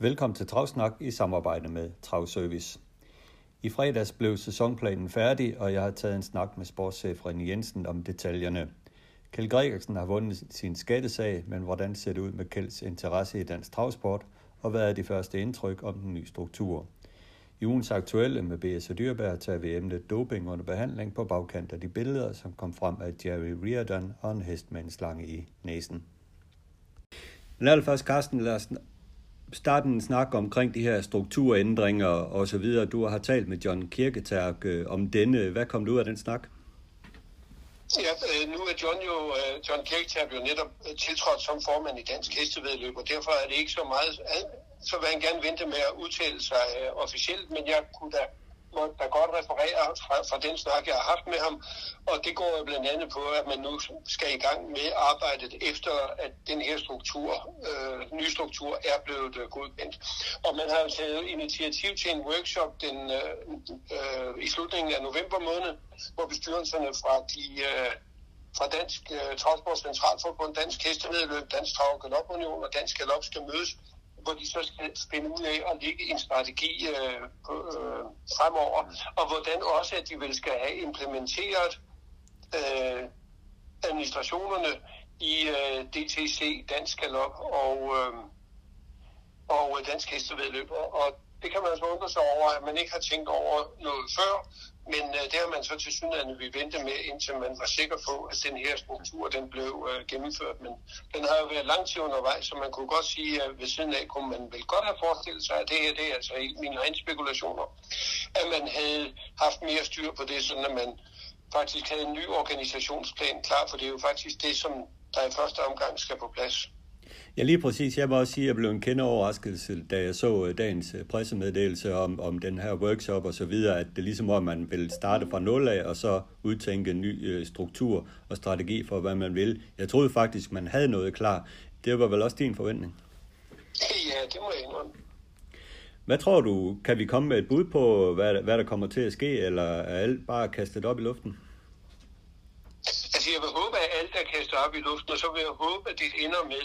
Velkommen til Travsnak i samarbejde med Travservice. I fredags blev sæsonplanen færdig, og jeg har taget en snak med sportschef René Jensen om detaljerne. Kjeld Gregersen har vundet sin skattesag, men hvordan ser det ud med Kjelds interesse i dansk travsport, og hvad er de første indtryk om den nye struktur? I ugens aktuelle med B.S. Dyrberg tager vi emnet doping under behandling på bagkant af de billeder, som kom frem af Jerry Riordan og en hest med en slange i næsen. Men allerførst, Carsten, lad os starte en snak omkring de her strukturændringer og så videre. Du har talt med John Kirketærk øh, om denne. Hvad kom du ud af den snak? Ja, øh, nu er John jo, øh, John Kirketærk jo netop øh, tiltrådt som formand i Dansk Hestevedløb, og derfor er det ikke så meget, så vil han gerne vente med at udtale sig officielt, men jeg kunne da der godt referere fra, fra den snak, jeg har haft med ham. Og det går jo blandt andet på, at man nu skal i gang med arbejdet efter, at den her struktur, øh, nye struktur er blevet øh, godkendt. Og man har jo taget initiativ til en workshop den, øh, øh, i slutningen af november måned, hvor bestyrelserne fra de... Øh, fra Dansk øh, Transport Centralforbund, Dansk Hestemedløb, Dansk Trav- og Galopunion og Dansk Galop skal mødes hvor de så skal spænde ud af at lægge en strategi øh, på, øh, fremover, og hvordan også, at de vil skal have implementeret øh, administrationerne i øh, DTC, Dansk Galop og, øh, og Dansk Hestevedløb. Og det kan man altså undre sig over, at man ikke har tænkt over noget før, men øh, det har man så til synligheden vi vente med, indtil man var sikker på, at den her struktur den blev øh, gennemført. Men den har jo været lang tid undervejs, så man kunne godt sige, at ved siden af kunne man vel godt have forestillet sig, at det her det er altså mine egne spekulationer, at man havde haft mere styr på det, sådan at man faktisk havde en ny organisationsplan klar, for det er jo faktisk det, som der i første omgang skal på plads. Ja, lige præcis. Jeg må også sige, at jeg blev en kende overraskelse, da jeg så øh, dagens øh, pressemeddelelse om, om den her workshop og så videre, at det ligesom om, man vil starte fra nul af, og så udtænke en ny øh, struktur og strategi for, hvad man vil. Jeg troede faktisk, man havde noget klar. Det var vel også din forventning? Ja, det må jeg indrømme. Hvad tror du, kan vi komme med et bud på, hvad, hvad der kommer til at ske, eller er alt bare kastet op i luften? Altså, jeg vil håbe, at alt er kastet op i luften, og så vil jeg håbe, at det ender med,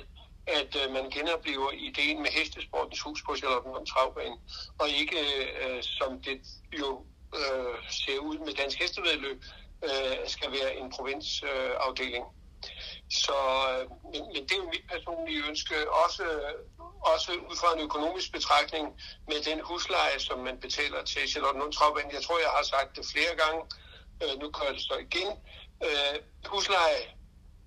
at øh, man genoplever ideen med hestesportens hus på Charlottenlund Travbane, og ikke øh, som det jo øh, ser ud med dansk hestevedløb, øh, skal være en provinsafdeling. Øh, så, øh, men, men det er jo mit personlige ønske, også, også ud fra en økonomisk betragtning med den husleje, som man betaler til Charlottenlund Travbane. Jeg tror, jeg har sagt det flere gange, øh, nu kører det så igen. Øh, husleje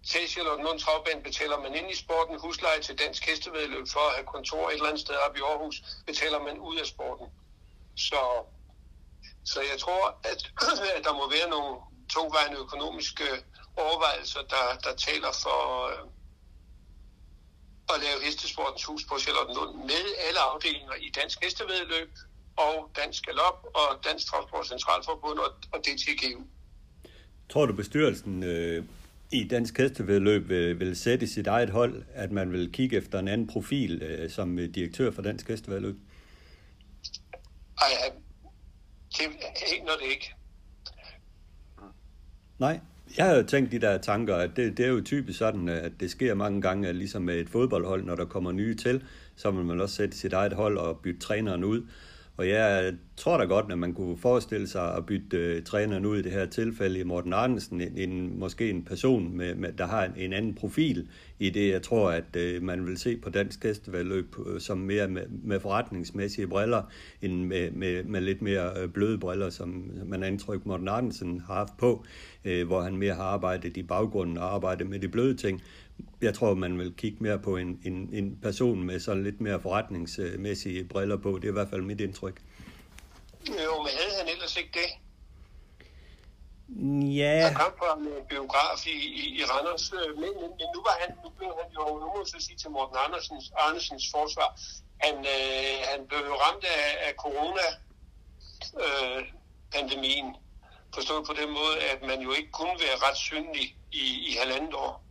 til Lunds Havband betaler man ind i sporten, husleje til dansk hestevedløb for at have kontor et eller andet sted op i Aarhus, betaler man ud af sporten. Så, så jeg tror, at, at der må være nogle tungvejende økonomiske overvejelser, der, der taler for øh, at lave hestesportens hus på Charlottenlund med alle afdelinger i dansk hestevedløb og Dansk Galop og Dansk Transport Centralforbund og, og DTGU. Tror du bestyrelsen øh, i dansk hestevedløb vil, vil sætte sit eget hold, at man vil kigge efter en anden profil øh, som direktør for dansk hestevedløb? Ej, det er det ikke. Nej, jeg har jo tænkt de der tanker, at det, det er jo typisk sådan, at det sker mange gange, at ligesom med et fodboldhold, når der kommer nye til, så vil man også sætte sit eget hold og bytte træneren ud. Og jeg tror da godt, at man kunne forestille sig at bytte øh, træneren ud i det her tilfælde i Morten Andersen, en, en, måske en person, med, med, der har en, en anden profil i det. Jeg tror, at øh, man vil se på dansk hestevalgløb øh, som mere med, med forretningsmæssige briller, end med, med, med lidt mere øh, bløde briller, som man antryk indtryk Morten Andersen har haft på, øh, hvor han mere har arbejdet i baggrunden og arbejdet med de bløde ting jeg tror, man vil kigge mere på en, en, en person med sådan lidt mere forretningsmæssige briller på. Det er i hvert fald mit indtryk. Jo, men havde han ellers ikke det? Ja. Han kom fra en biograf i, i, i Randers, øh, men, men, men nu var han, nu blev han jo, nu må jeg sige til Morten Andersens, Andersens forsvar, han, øh, han blev jo ramt af, af corona øh, pandemien. Forstået på den måde, at man jo ikke kunne være ret synlig i, i halvandet år.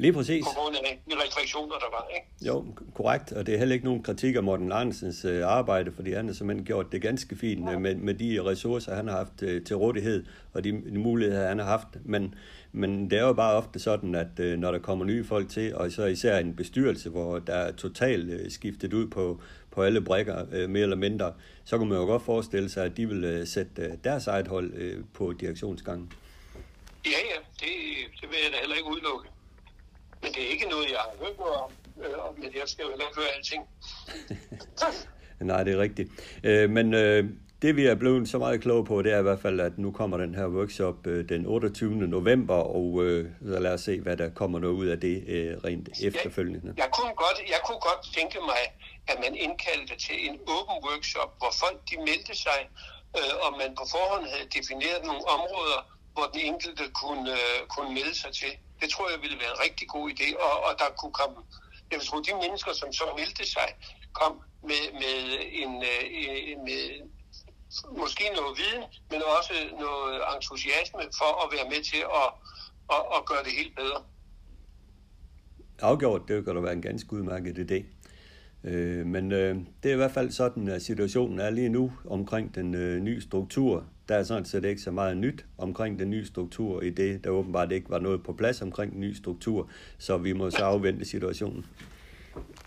Lige præcis. På grund af de restriktioner, der var, ikke? Jo, korrekt. Og det er heller ikke nogen kritik af Morten Larsens øh, arbejde, fordi han har simpelthen gjort det ganske fint ja. med, med de ressourcer, han har haft øh, til rådighed, og de, de muligheder, han har haft. Men, men det er jo bare ofte sådan, at øh, når der kommer nye folk til, og så især en bestyrelse, hvor der er totalt øh, skiftet ud på, på alle brækker, øh, mere eller mindre, så kan man jo godt forestille sig, at de vil øh, sætte øh, deres eget hold øh, på direktionsgangen. Ja, ja, det, det vil jeg da heller ikke udelukke. Men det er ikke noget, jeg har hørt om, øh, men jeg skal jo heller ikke høre alting. Nej, det er rigtigt. Øh, men øh, det vi er blevet så meget kloge på, det er i hvert fald, at nu kommer den her workshop øh, den 28. november, og øh, så lad os se, hvad der kommer noget ud af det øh, rent efterfølgende. Jeg, jeg, kunne godt, jeg kunne godt tænke mig, at man indkaldte til en åben workshop, hvor folk de meldte sig, øh, og man på forhånd havde defineret nogle områder, hvor den enkelte kunne, øh, kunne melde sig til. Det tror jeg ville være en rigtig god idé, og, og der kunne komme, jeg tror, de mennesker, som så meldte sig, kom med, med en, øh, med måske noget viden, men også noget entusiasme for at være med til at, at, at gøre det helt bedre. Afgjort, det kan da være en ganske udmærket idé. Øh, men øh, det er i hvert fald sådan, at situationen er lige nu omkring den øh, nye struktur. Der er sådan set ikke så meget nyt omkring den nye struktur i det, der åbenbart ikke var noget på plads omkring den nye struktur, så vi må så afvente situationen.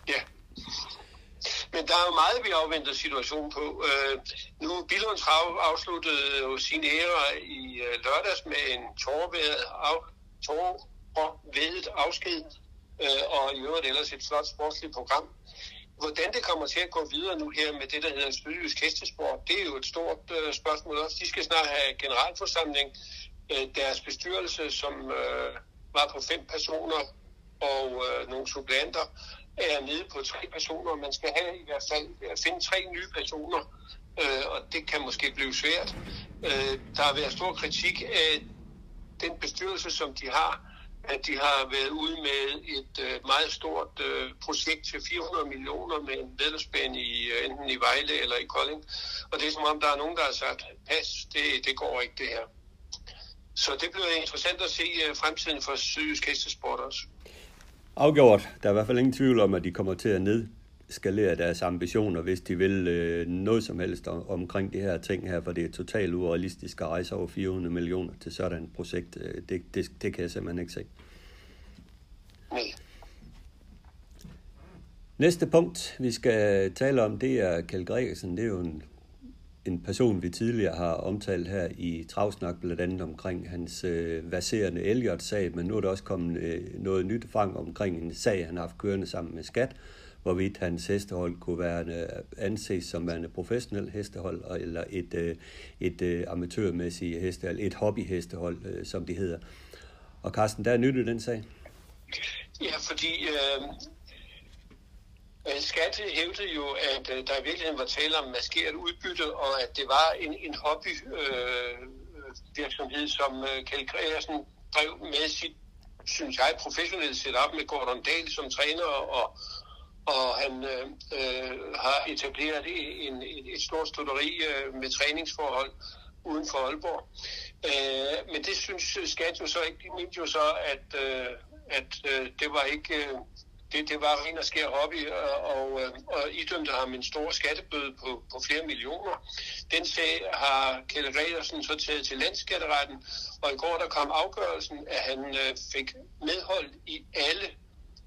Ja, men der er jo meget, vi afventer situationen på. Øh, nu Billunds Hav afsluttede jo sin ære i øh, lørdags med en tårvedet af, tårvedet afsked, øh, og i øvrigt ellers et flot sportsligt program. Hvordan det kommer til at gå videre nu her med det, der hedder Sydjysk Hestesport, det er jo et stort øh, spørgsmål også. De skal snart have generalforsamling. Øh, deres bestyrelse, som øh, var på fem personer og øh, nogle supplanter, er nede på tre personer. Man skal have i hvert fald øh, finde tre nye personer, øh, og det kan måske blive svært. Øh, der har været stor kritik af den bestyrelse, som de har, at de har været ude med et øh, meget stort øh, projekt til 400 millioner med en vedløbsbane i øh, enten i Vejle eller i Kolding. Og det er som om, der er nogen, der har sagt, pas, det, det går ikke det her. Så det bliver interessant at se øh, fremtiden for Sydjysk Hestesport også. Afgjort. Der er i hvert fald ingen tvivl om, at de kommer til at ned skalere deres ambitioner, hvis de vil øh, noget som helst om, omkring de her ting her, for det er totalt urealistisk at rejse over 400 millioner til sådan et projekt. Øh, det, det, det kan jeg simpelthen ikke se. Næste punkt, vi skal tale om, det er Kjeld Gregersen. Det er jo en en person, vi tidligere har omtalt her i Travsnak, blandt andet omkring hans øh, verserende Elliot-sag, men nu er der også kommet øh, noget nyt frem omkring en sag, han har haft kørende sammen med Skat, hvorvidt hans hestehold kunne være øh, anses som en professionel hestehold, eller et, øh, et øh, amatørmæssigt hestehold, et hobbyhestehold, øh, som det hedder. Og Carsten, der er nyt i den sag? Ja, fordi øh, Skat hævdede jo, at øh, der i virkeligheden var tale om maskeret udbytte, og at det var en, en hobbyvirksomhed, øh, som øh, Kjeld Gregersen drev med sit, synes jeg, professionelle setup med Gordon Dahl som træner, og, og han øh, øh, har etableret en, en, et stort studeri øh, med træningsforhold uden for Aalborg. Øh, men det synes øh, Skat jo så ikke. De mente jo så, at, øh, at øh, det var ikke... Øh, det, det var ren og skær hobby, øh, og, og, og idømte ham en stor skattebøde på, på flere millioner. Den sag har Kjell Redersen så taget til landskatteretten, og i går der kom afgørelsen, at han øh, fik medhold i alle,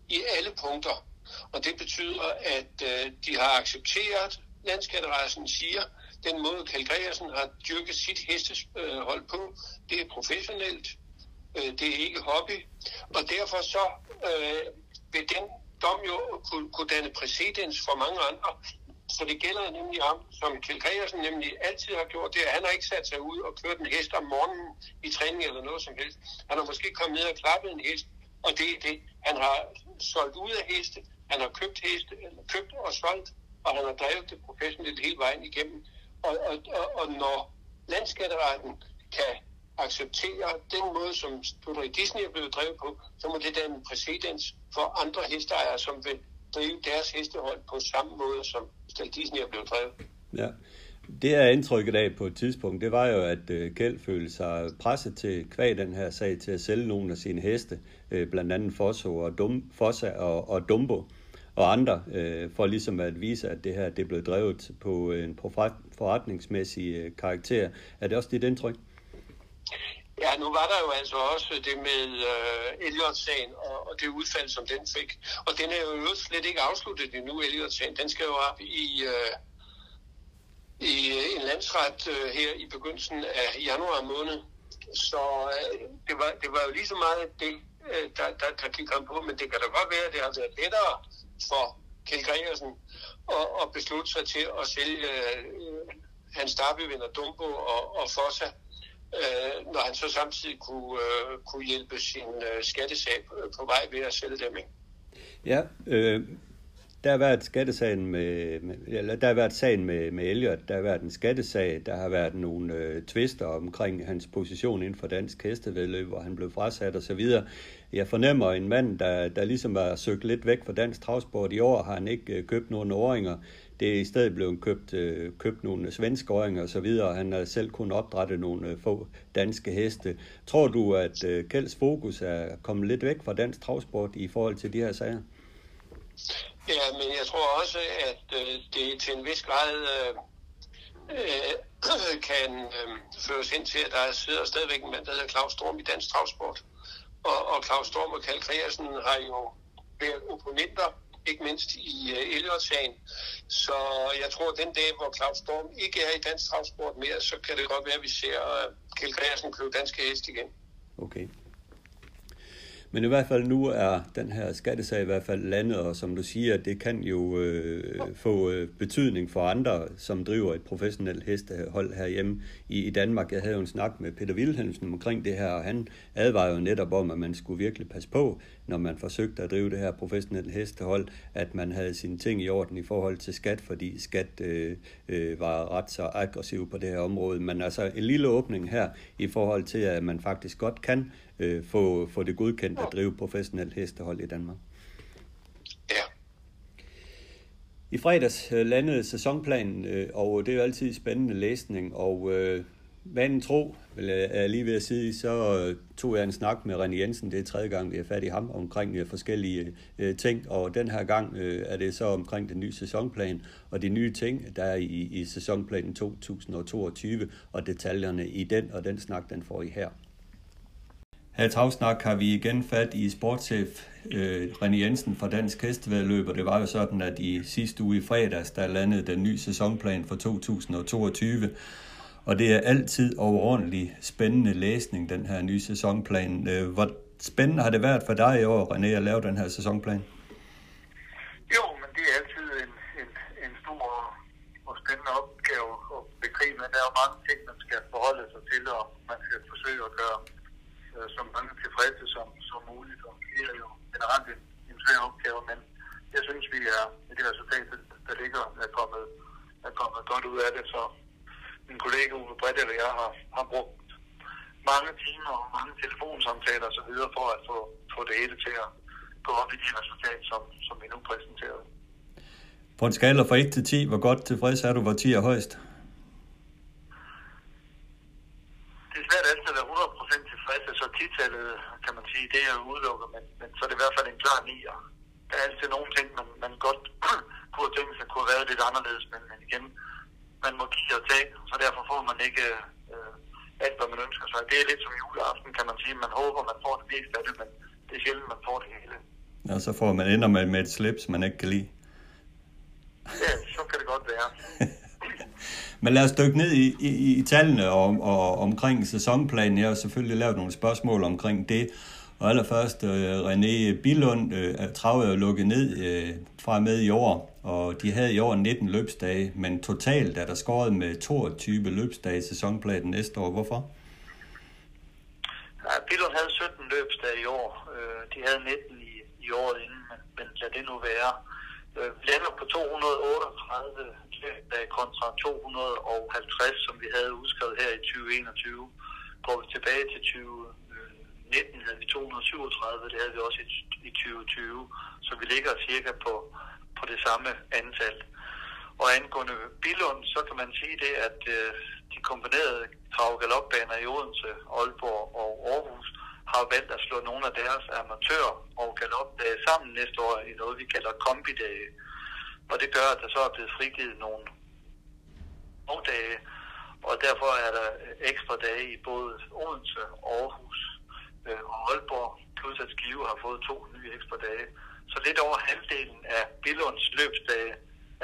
i alle punkter. Og det betyder, at øh, de har accepteret, landskatteretten siger, den måde Kjell Gregersen har dyrket sit hestehold på, det er professionelt, øh, det er ikke hobby, og derfor så øh, vil den dom jo kunne, kunne danne præcedens for mange andre. Så det gælder nemlig ham, som Kjeld Gregersen nemlig altid har gjort det. Han har ikke sat sig ud og kørt en hest om morgenen i træning eller noget som helst. Han har måske kommet ned og klappet en hest, og det er det. Han har solgt ud af heste, han har købt heste, eller købt og solgt, og han har drevet det professionelt hele vejen igennem. Og, og, og, og når landskatteretten kan acceptere den måde, som Stuttgart Disney er blevet drevet på, så må det danne præcedens for andre hesteejere, som vil drive deres hestehold på samme måde, som Stuttgart Disney er blevet drevet. Ja. Det er indtrykket af på et tidspunkt, det var jo, at øh, Kjeld følte sig presset til kvæg den her sag til at sælge nogle af sine heste, øh, blandt andet Fosso og Dum, Fossa og, og Dumbo og andre, øh, for ligesom at vise, at det her det blev drevet på en forretningsmæssig karakter. Er det også dit indtryk? Ja, nu var der jo altså også det med uh, Elliot-sagen og, og det udfald, som den fik. Og den er jo slet ikke afsluttet endnu, Elliot-sagen. Den skal jo op i, i øh, en landsret øh, her i begyndelsen af januar måned. Så øh, det, var, det var jo lige så meget det, der, der, der gik ham på, men det kan da godt være, at det har været lettere for Kjell Gregersen at, at beslutte sig til at sælge uh, hans derbyvinder Dumbo og, og Fossa øh, når han så samtidig kunne, øh, kunne hjælpe sin øh, skattesag på vej ved at sælge dem. Ikke? Ja, øh, der har været skattesagen med, med eller der har været sagen med, med Elliot, der har været en skattesag, der har været nogle øh, tvister omkring hans position inden for dansk hestevedløb, hvor han blev frasat og så videre. Jeg fornemmer en mand, der, der ligesom var søgt lidt væk fra dansk travsport. I år har han ikke øh, købt nogen åringer. Det er i stedet blevet købt, øh, købt nogle svenske åringer og så videre. Han har selv kun opdrettet nogle øh, få danske heste. Tror du, at øh, Kjelds fokus er kommet lidt væk fra dansk travsport i forhold til de her sager? Ja, men jeg tror også, at øh, det til en vis grad øh, øh, kan øh, føres ind til, at der sidder stadigvæk en mand, der hedder Claus Storm i dansk travsport. Og, og Claus Storm og Karl Kreersen har jo været opponenter ikke mindst i øh, Elliot-sagen. Så jeg tror, at den dag, hvor Claus Storm ikke er i dansk travsport mere, så kan det godt være, at vi ser øh, Kjeld Kreersen købe danske hest igen. Okay. Men i hvert fald nu er den her skattesag i hvert fald landet, og som du siger, det kan jo øh, få øh, betydning for andre, som driver et professionelt hestehold herhjemme i, i Danmark. Jeg havde jo en snak med Peter Wilhelmsen omkring det her, og han advarer jo netop om, at man skulle virkelig passe på, når man forsøgte at drive det her professionelle hestehold, at man havde sine ting i orden i forhold til skat, fordi skat øh, øh, var ret så aggressiv på det her område. Men altså en lille åbning her i forhold til, at man faktisk godt kan øh, få, få det godkendt at drive professionelt hestehold i Danmark. Ja. I fredags øh, landede sæsonplanen, øh, og det er jo altid spændende læsning, og øh, vanen tro, vil øh, jeg lige ved at sige, så øh, tog jeg en snak med René Jensen, det er tredje gang, vi har fat i ham, omkring øh, forskellige ting, og den her gang er det så omkring den nye sæsonplan, og de nye ting, der er i, i sæsonplanen 2022, og detaljerne i den, og den snak, den får I her. Her i Tavsnak har vi igen fat i sportschef øh, René Jensen fra Dansk Hestevedløb, og det var jo sådan, at i sidste uge i fredags, der landede den nye sæsonplan for 2022, og det er altid overordentlig spændende læsning, den her nye sæsonplan. Øh, hvor spændende har det været for dig i år, René, at lave den her sæsonplan? Jo, men det er altid en, en, en stor og spændende opgave at bekrige, men der er jo mange ting, man skal forholde sig til, og man skal forsøge at gøre øh, så mange tilfredse som, som muligt, og det er jo generelt en, en svær opgave, men jeg synes, vi er med det resultat, der ligger, er kommet, er kommet godt ud af det, så min kollega Uwe Brett og jeg har, har brugt mange timer og mange telefonsamtaler osv. for at få, få det hele til at gå op i de resultat, som, som vi nu præsenterer. På en skala fra 1 til 10, hvor godt tilfreds er du, hvor 10 er højst? Det er svært altid at være 100% tilfreds, så 10-tallet, kan man sige, det er udelukket, men, men så er det i hvert fald en klar 9. Der er altid nogle ting, man, man godt kunne tænke sig kunne have været lidt anderledes, men, men igen, man må give og tage, så derfor får man ikke øh, alt, hvad man ønsker sig. Det er lidt som juleaften, kan man sige. Man håber, man får det meste af det, men det er sjældent, man får det hele. Ja, så får man ender med, med et slips, man ikke kan lide. Ja, så kan det godt være. Men lad os dykke ned i, i, i tallene og, og omkring sæsonplanen. Jeg har selvfølgelig lavet nogle spørgsmål omkring det. Og allerførst, uh, René Billund uh, travet er lukket ned uh, fra med i år, og de havde i år 19 løbsdage, men totalt er der skåret med 22 løbsdage i sæsonplanen næste år. Hvorfor? Ja, Billund havde 17 løbsdage i år. De havde 19 i, året inden, men, men lad det nu være. Øh, vi lander på 238 løbsdage øh, kontra 250, som vi havde udskrevet her i 2021. Går vi tilbage til 2019, havde vi 237, det havde vi også i, i 2020, så vi ligger cirka på, på det samme antal. Og angående Billund, så kan man sige det, at øh, de kombinerede trav galopbaner i Odense, Aalborg og Aarhus har valgt at slå nogle af deres amatør- og galopdage sammen næste år i noget, vi kalder kombidage. Og det gør, at der så er blevet frigivet nogle dage, og derfor er der ekstra dage i både Odense, Aarhus øh, og Aalborg, plus at Skive har fået to nye ekstra dage. Så lidt over halvdelen af Billunds løbsdage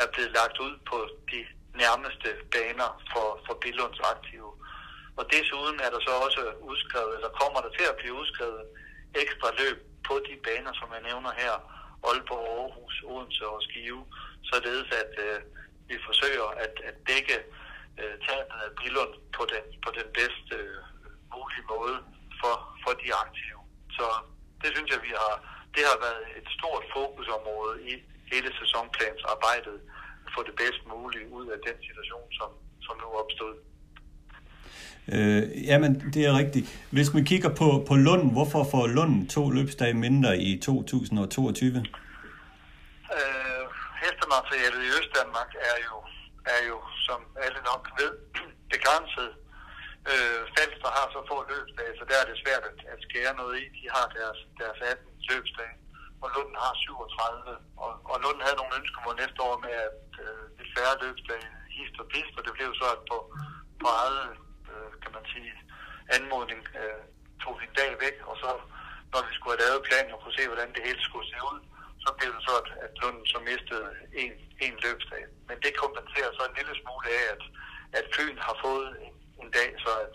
er blevet lagt ud på de nærmeste baner for, for Billunds aktive. Og desuden er der så også udskrevet, eller kommer der til at blive udskrevet ekstra løb på de baner, som jeg nævner her, Aalborg, Aarhus, Odense og Skive, således at øh, vi forsøger at, at dække øh, tabet af Billund på den, på den bedste øh, mulige måde for, for de aktive. Så det synes jeg, vi har, det har været et stort fokusområde i hele sæsonplansarbejdet, at få det bedst mulige ud af den situation, som, som nu opstod. Øh, jamen, det er rigtigt. Hvis man kigger på, på Lund, hvorfor får Lund to løbsdage mindre i 2022? Øh, hestematerialet i Østdanmark er jo, er jo, som alle nok ved, begrænset. Øh, Falster har så få løbsdage, så der er det svært at, at skære noget i. De har deres, deres 18 løbsdage, og Lund har 37. Og, og Lund havde nogle ønsker ønskemål næste år med at øh, lidt færre løbsdage, hist og pist, og det blev så, at på, på eget øh, kan man sige, anmodning øh, tog vi en dag væk, og så når vi skulle have lavet planen og kunne se, hvordan det hele skulle se ud, så blev det så, at, at Lunden så mistede en, en løbsdag. Men det kompenserer så en lille smule af, at, at Fyn har fået en, en dag, så at,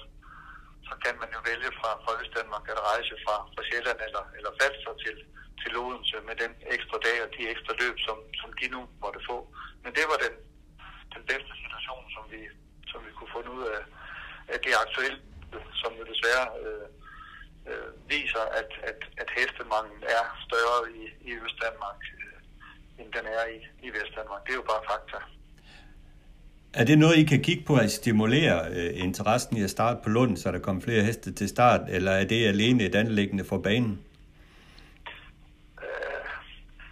så kan man jo vælge fra, fra Østdanmark at rejse fra, fra Sjælland eller, eller Falster til, til Odense med den ekstra dag og de ekstra løb, som, som de nu måtte få. Men det var den, den bedste situation, som vi, som vi kunne få ud af, at det er aktuelt, som jo desværre øh, øh, viser, at, at, at hestemanglen er større i, i Østdanmark, øh, end den er i, i Vestdanmark. Det er jo bare fakta. Er det noget, I kan kigge på at stimulere øh, interessen i at starte på Lund, så der kommer flere heste til start, eller er det alene et anlæggende for banen? Øh,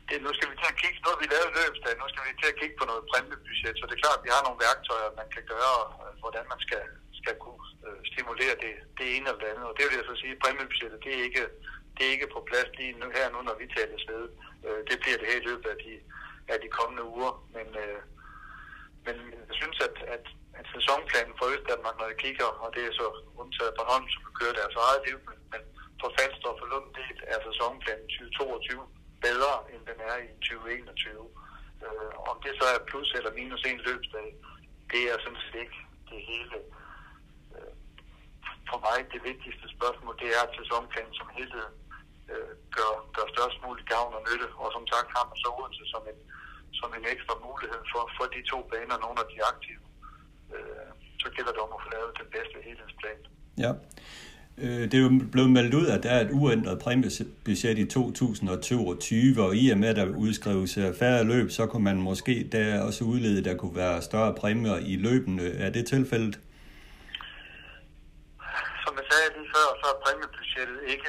det, nu skal vi til at kigge, noget vi lavede løbsdag, nu skal vi til at kigge på noget præmiebudget, så det er klart, at vi har nogle værktøjer, man kan gøre, øh, hvordan man skal, skal kunne øh, stimulere det, det ene eller det andet. Og det vil jeg så sige, at præmiebudgettet, det er ikke, det er ikke på plads lige nu, her nu, når vi taler ved. Øh, det bliver det her i løbet af de, af de kommende uger. Men, øh, men jeg synes, at, at, at sæsonplanen for Østdanmark, når jeg kigger, og det er så undtaget Bornholm, som kører deres eget liv, men, men for Falster og for Lund del er sæsonplanen 2022 bedre, end den er i 2021. Øh, om det så er plus eller minus en løbsdag, det er sådan set ikke det hele for mig det vigtigste spørgsmål, det er, at sæsonplanen som helhed øh, gør, gør størst mulig gavn og nytte. Og som sagt har man så Odense som en, som en ekstra mulighed for, for de to baner, nogle af de aktive. Øh, så gælder det om at få lavet den bedste helhedsplan. Ja. Øh, det er jo blevet meldt ud, at der er et uændret præmiebudget i 2022, og i og med, at der udskrives øh, færre løb, så kunne man måske der også udlede, at der kunne være større præmier i løbende. Er det tilfældet? sagde lige før, så er præmiebudgettet ikke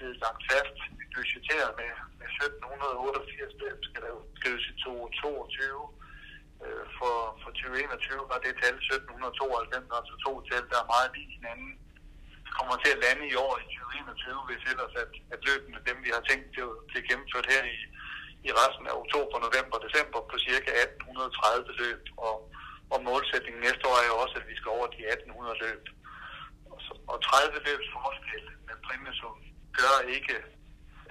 blevet, lagt fast. budgetteret med, med 1788, det skal der skrives i 2022. Øh, for, for 2021 var det tal 1792, altså to tal, der er meget lige hinanden. Det kommer til at lande i år i 2021, hvis ellers at, at løbende, dem vi har tænkt til at blive gennemført her i, i resten af oktober, november og december på cirka 1830 løb. Og, og målsætningen næste år er jo også, at vi skal over de 1800 løb og 30 løbs forskel med præmiesummen gør ikke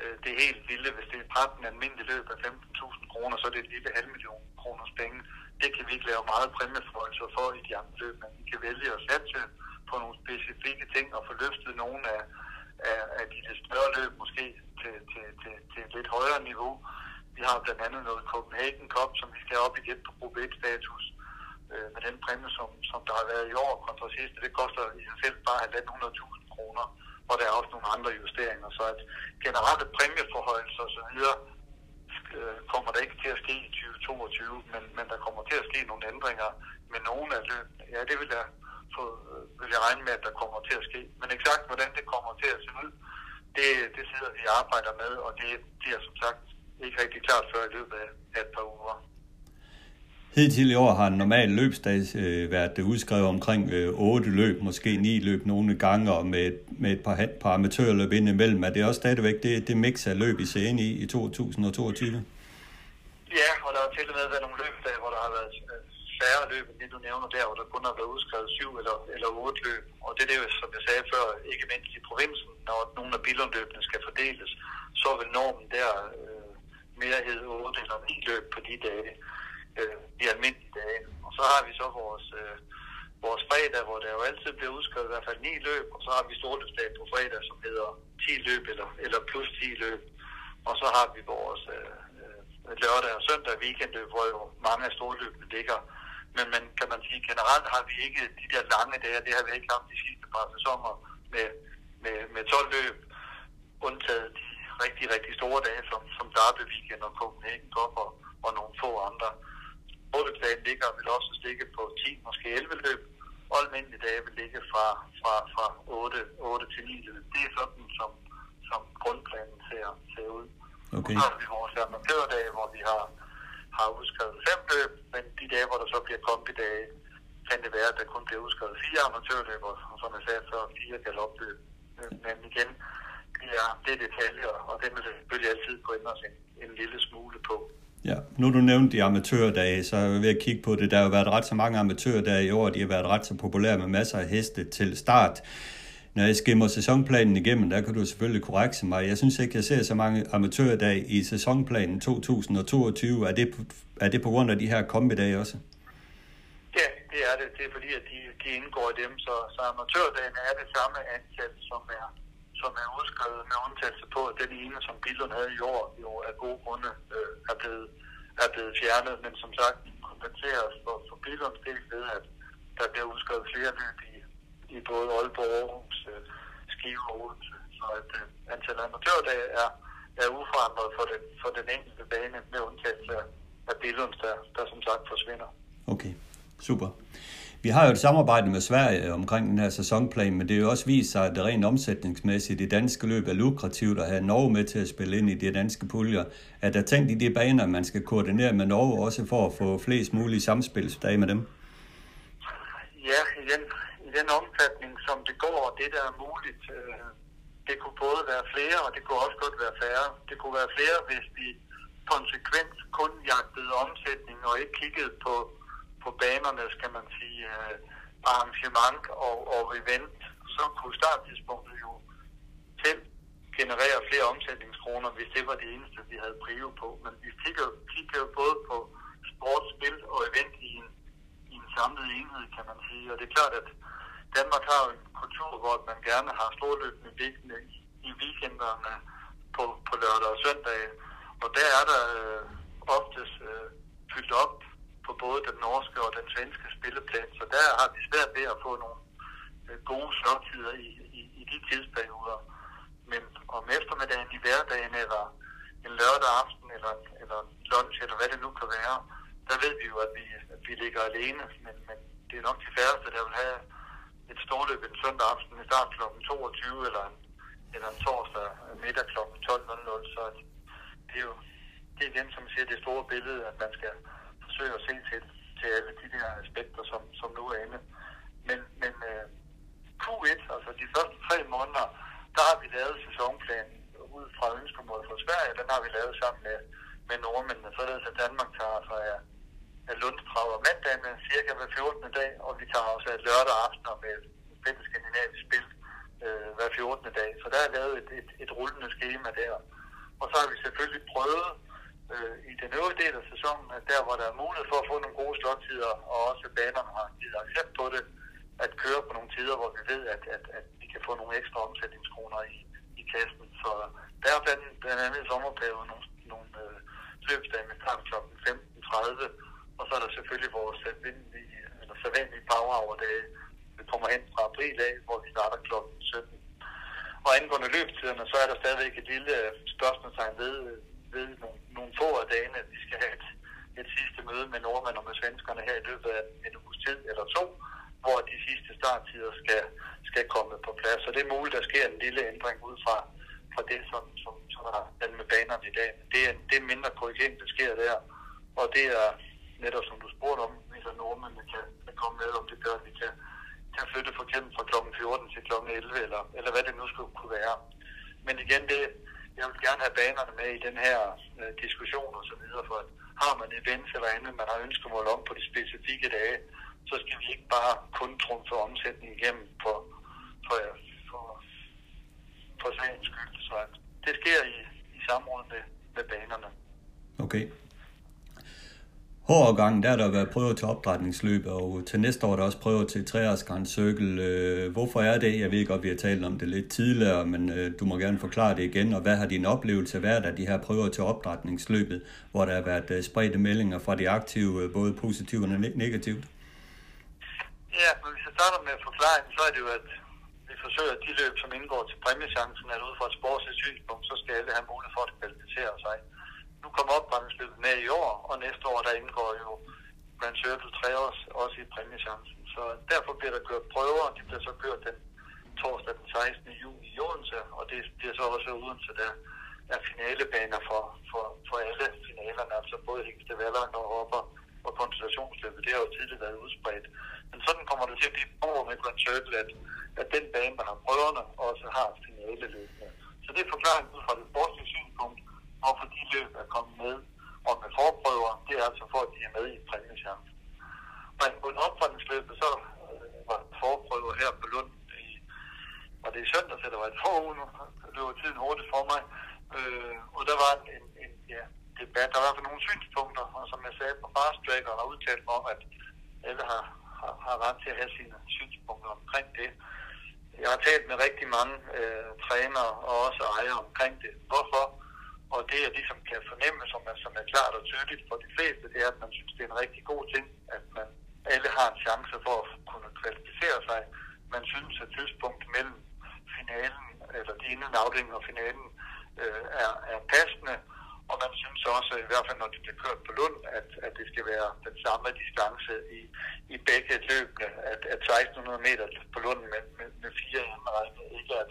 øh, det helt vilde. Hvis det er 13 almindelige løb af 15.000 kroner, så er det et lille halv million kroners penge. Det kan vi ikke lave meget præmieforholdelser for i de andre løb, men vi kan vælge at satse på nogle specifikke ting og få løftet nogle af, af, af de lidt større løb måske til, til, til, til et lidt højere niveau. Vi har blandt andet noget Copenhagen Cup, som vi skal op igen på Gruppe 1-status øh, med den præmie, som, som der har været i år kontra sidste. Det koster i sig selv bare 1.500.000 kroner, og der er også nogle andre justeringer. Så at generelle præmieforhøjelser osv. Øh, kommer der ikke til at ske i 2022, men, men der kommer til at ske nogle ændringer med nogle af løbene. Ja, det vil jeg, få, øh, vil jeg regne med, at der kommer til at ske. Men eksakt hvordan det kommer til at se ud, det, det sidder vi og arbejder med, og det bliver som sagt ikke rigtig klart før i løbet af et par uger. Hidtil i år har en normal løbsdag øh, været udskrevet omkring øh, 8 løb, måske 9 løb nogle gange, og med, med et par, par amatørløb indimellem. Er det også stadigvæk det, det mix af løb, I ser ind i i 2022? Ja, og der har til og med været nogle løbdage, hvor der har været øh, færre løb, end det du nævner der, hvor der kun har været udskrevet syv eller, eller otte løb. Og det er det jo, som jeg sagde før, ikke mindst i provinsen, når nogle af bilomløbene skal fordeles, så vil normen der øh, mere hedde otte eller ni løb på de dage, øh, de almindelige dage. Og så har vi så vores, øh, vores fredag, hvor der jo altid bliver udskrevet i hvert fald ni løb, og så har vi storløbsdag på fredag, som hedder 10 løb eller, eller plus 10 løb. Og så har vi vores øh, øh, lørdag og søndag weekendløb, hvor jo mange af storløbene ligger. Men, man, kan man sige, generelt har vi ikke de der lange dage, det har vi ikke haft de sidste par sæsoner med, med, med 12 løb, undtaget de rigtig, rigtig store dage, som, som Derby Weekend og Copenhagen Cup og, og nogle få andre. Storløbsdagen ligger vil også stikke på 10, måske 11 løb, og almindelige dage vil ligge fra, fra, fra 8, 8 til 9 løb. Det er sådan, som, som grundplanen ser, ser ud. Okay. Så har vi vores amatørdage, hvor vi har, har udskrevet fem løb, men de dage, hvor der så bliver kombidage, kan det være, at der kun bliver udskrevet fire amatørløb, og som jeg sagde før, fire galopløb. Men igen, det er, det er detaljer, og det vil selvfølgelig altid kunne ændre en, en lille smule på. Ja, nu du nævnte de amatørdage, så er jeg ved at kigge på det. Der har jo været ret så mange amatørdage i år, de har været ret så populære med masser af heste til start når jeg skimmer sæsonplanen igennem, der kan du selvfølgelig korrekse mig. Jeg synes ikke, jeg ser så mange amatørdage i sæsonplanen 2022. Er det, er det på grund af de her kombidage også? Ja, det er det. Det er fordi, at de, de indgår i dem, så, så amatørdagen er det samme antal, som er, som er udskrevet med undtagelse på, at den ene, som Billund havde i år, jo af gode grunde øh, er, blevet, er blevet fjernet. Men som sagt, kompenseres for, for Billunds del ved, at der bliver udskrevet flere løb i i både Aalborg, Aarhus, øh, Skive og Odense. Så at øh, antallet af amatørdage er, er uforandret for den, for den enkelte bane med undtagelse af Billunds, der, der som sagt forsvinder. Okay, super. Vi har jo et samarbejde med Sverige omkring den her sæsonplan, men det er jo også vist sig, at det rent omsætningsmæssigt i danske løb er lukrativt at have Norge med til at spille ind i de danske puljer. Er der tænkt i de baner, man skal koordinere med Norge også for at få flest mulige samspilsdage med dem? Ja, igen, i den omfattning, som det går, og det der er muligt. Øh, det kunne både være flere, og det kunne også godt være færre. Det kunne være flere, hvis vi konsekvent kun jagtede omsætning og ikke kiggede på, på banerne, skal man sige, øh, arrangement og, og event. Så kunne starttidspunktet jo selv generere flere omsætningskroner, hvis det var det eneste, vi havde prive på. Men vi kigger, kigger jo både på sportsspil og event i en, i en samlet enhed, kan man sige. Og det er klart, at Danmark har jo en kultur, hvor man gerne har storløbende bækkene i weekenderne på, på lørdag og søndag. Og der er der øh, oftest øh, fyldt op på både den norske og den svenske spilleplan. Så der har vi svært ved at få nogle øh, gode slottider i, i, i de tidsperioder. Men om eftermiddagen i hverdagen, eller en lørdag aften, eller, eller lunch, eller hvad det nu kan være, der ved vi jo, at vi, at vi ligger alene. Men, men det er nok de færreste, der vil have et storløb en søndag aften i start kl. 22 eller en, eller en torsdag middag kl. 12.00. Så det er jo det er igen, som jeg siger, det store billede, at man skal forsøge at se til, til alle de der aspekter, som, som nu er inde. Men, men øh, Q1, altså de første tre måneder, der har vi lavet sæsonplanen ud fra ønskemålet fra Sverige. Den har vi lavet sammen med, med nordmændene, således at Danmark tager sig af af Lundstrav og mandag cirka hver 14. dag, og vi tager også af lørdag aftener med fælles skandinavisk spil øh, hver 14. dag. Så der er lavet et, et, et rullende schema der. Og så har vi selvfølgelig prøvet øh, i den øvrige del af sæsonen, at der hvor der er mulighed for at få nogle gode slottider, og også banerne har givet accept på det, at køre på nogle tider, hvor vi ved, at, at, at vi kan få nogle ekstra omsætningskroner i, i kassen. Så der er blandt, blandt andet i sommerperioden nogle, nogle øh, løbsdage med start kl. 15.30, og så er der selvfølgelig vores øh, almindelige, eller sædvanlige power hour dage, vi kommer hen fra april af, hvor vi starter kl. 17. Og angående løbetiderne, så er der stadigvæk et lille øh, spørgsmålstegn ved, øh, ved nogle, nogle få af dagene, at vi skal have et, et sidste møde med nordmænd og med svenskerne her i løbet af en uges tid eller to, hvor de sidste starttider skal, skal komme på plads. Så det er muligt, der sker en lille ændring ud fra, fra det, som, som, som er med banerne i dag. Det er, det er mindre korrigering, der sker der, og det er netop som du spurgte om, hvis der nordmændene kan, kan komme med, om det gør, at vi kan, kan flytte for eksempel fra kl. 14 til kl. 11, eller, eller hvad det nu skulle kunne være. Men igen, det, jeg vil gerne have banerne med i den her øh, diskussion og så videre, for at har man events eller andet, man har ønskemål om på de specifikke dage, så skal vi ikke bare kun trumfe omsætningen igennem for, for, for, for sagens skyld. Så det sker i, i samråd med, med banerne. Okay. Hårdårgangen, der har der været prøvet til opdrætningsløb, og til næste år er der også prøvet til træers Grand Circle. Øh, hvorfor er det? Jeg ved godt, vi har talt om det lidt tidligere, men øh, du må gerne forklare det igen. Og hvad har din oplevelse været af de her prøver til opdrætningsløbet, hvor der har været øh, spredte meldinger fra de aktive, øh, både positivt og negativt? Ja, men hvis jeg starter med forklaringen, så er det jo, at vi forsøger, at de løb, som indgår til præmiechancen, at ud fra et sportsligt synspunkt, så skal alle have mulighed for at kvalificere sig nu kommer opbremsløbet med i år, og næste år der indgår jo Grand Circle 3 også, også i præmiechancen. Så derfor bliver der kørt prøver, og de bliver så kørt den torsdag den 16. juni i Odense, og det bliver så også Odense, der er finalebaner for, for, for alle finalerne, altså både Hængste Valland og Hopper og koncentrationsløbet. Det har jo tidligere været udspredt. Men sådan kommer det til at blive over med Grand Circle, at, at den bane, der har prøverne, også har finaleløbene. Så det er forklaringen ud fra det sportslige synspunkt, hvorfor de løb er kommet med, og med forprøver, det er altså for, at de er med i præmiechance. Men på en opfordringsløbet, så var forprøver her på Lund i, og det er søndag, så der var et forud nu, det løber tiden hurtigt for mig, øh, og der var en, en ja, debat, der var i hvert fald nogle synspunkter, og som jeg sagde på Fast Track, og har udtalt mig om, at alle har, har, har ret til at have sine synspunkter omkring det. Jeg har talt med rigtig mange øh, trænere og også ejere omkring det. Hvorfor? Og det, jeg ligesom kan fornemme, som er, som er klart og tydeligt for de fleste, det er, at man synes, det er en rigtig god ting, at man alle har en chance for at kunne kvalificere sig. Man synes, at tidspunkt mellem finalen, eller de inden afdelingen og finalen, øh, er, er passende. Og man synes også, i hvert fald når det bliver kørt på Lund, at, at det skal være den samme distance i, i begge løbene, at, at 1600 meter på Lund med, med, med fire indregnet, ikke er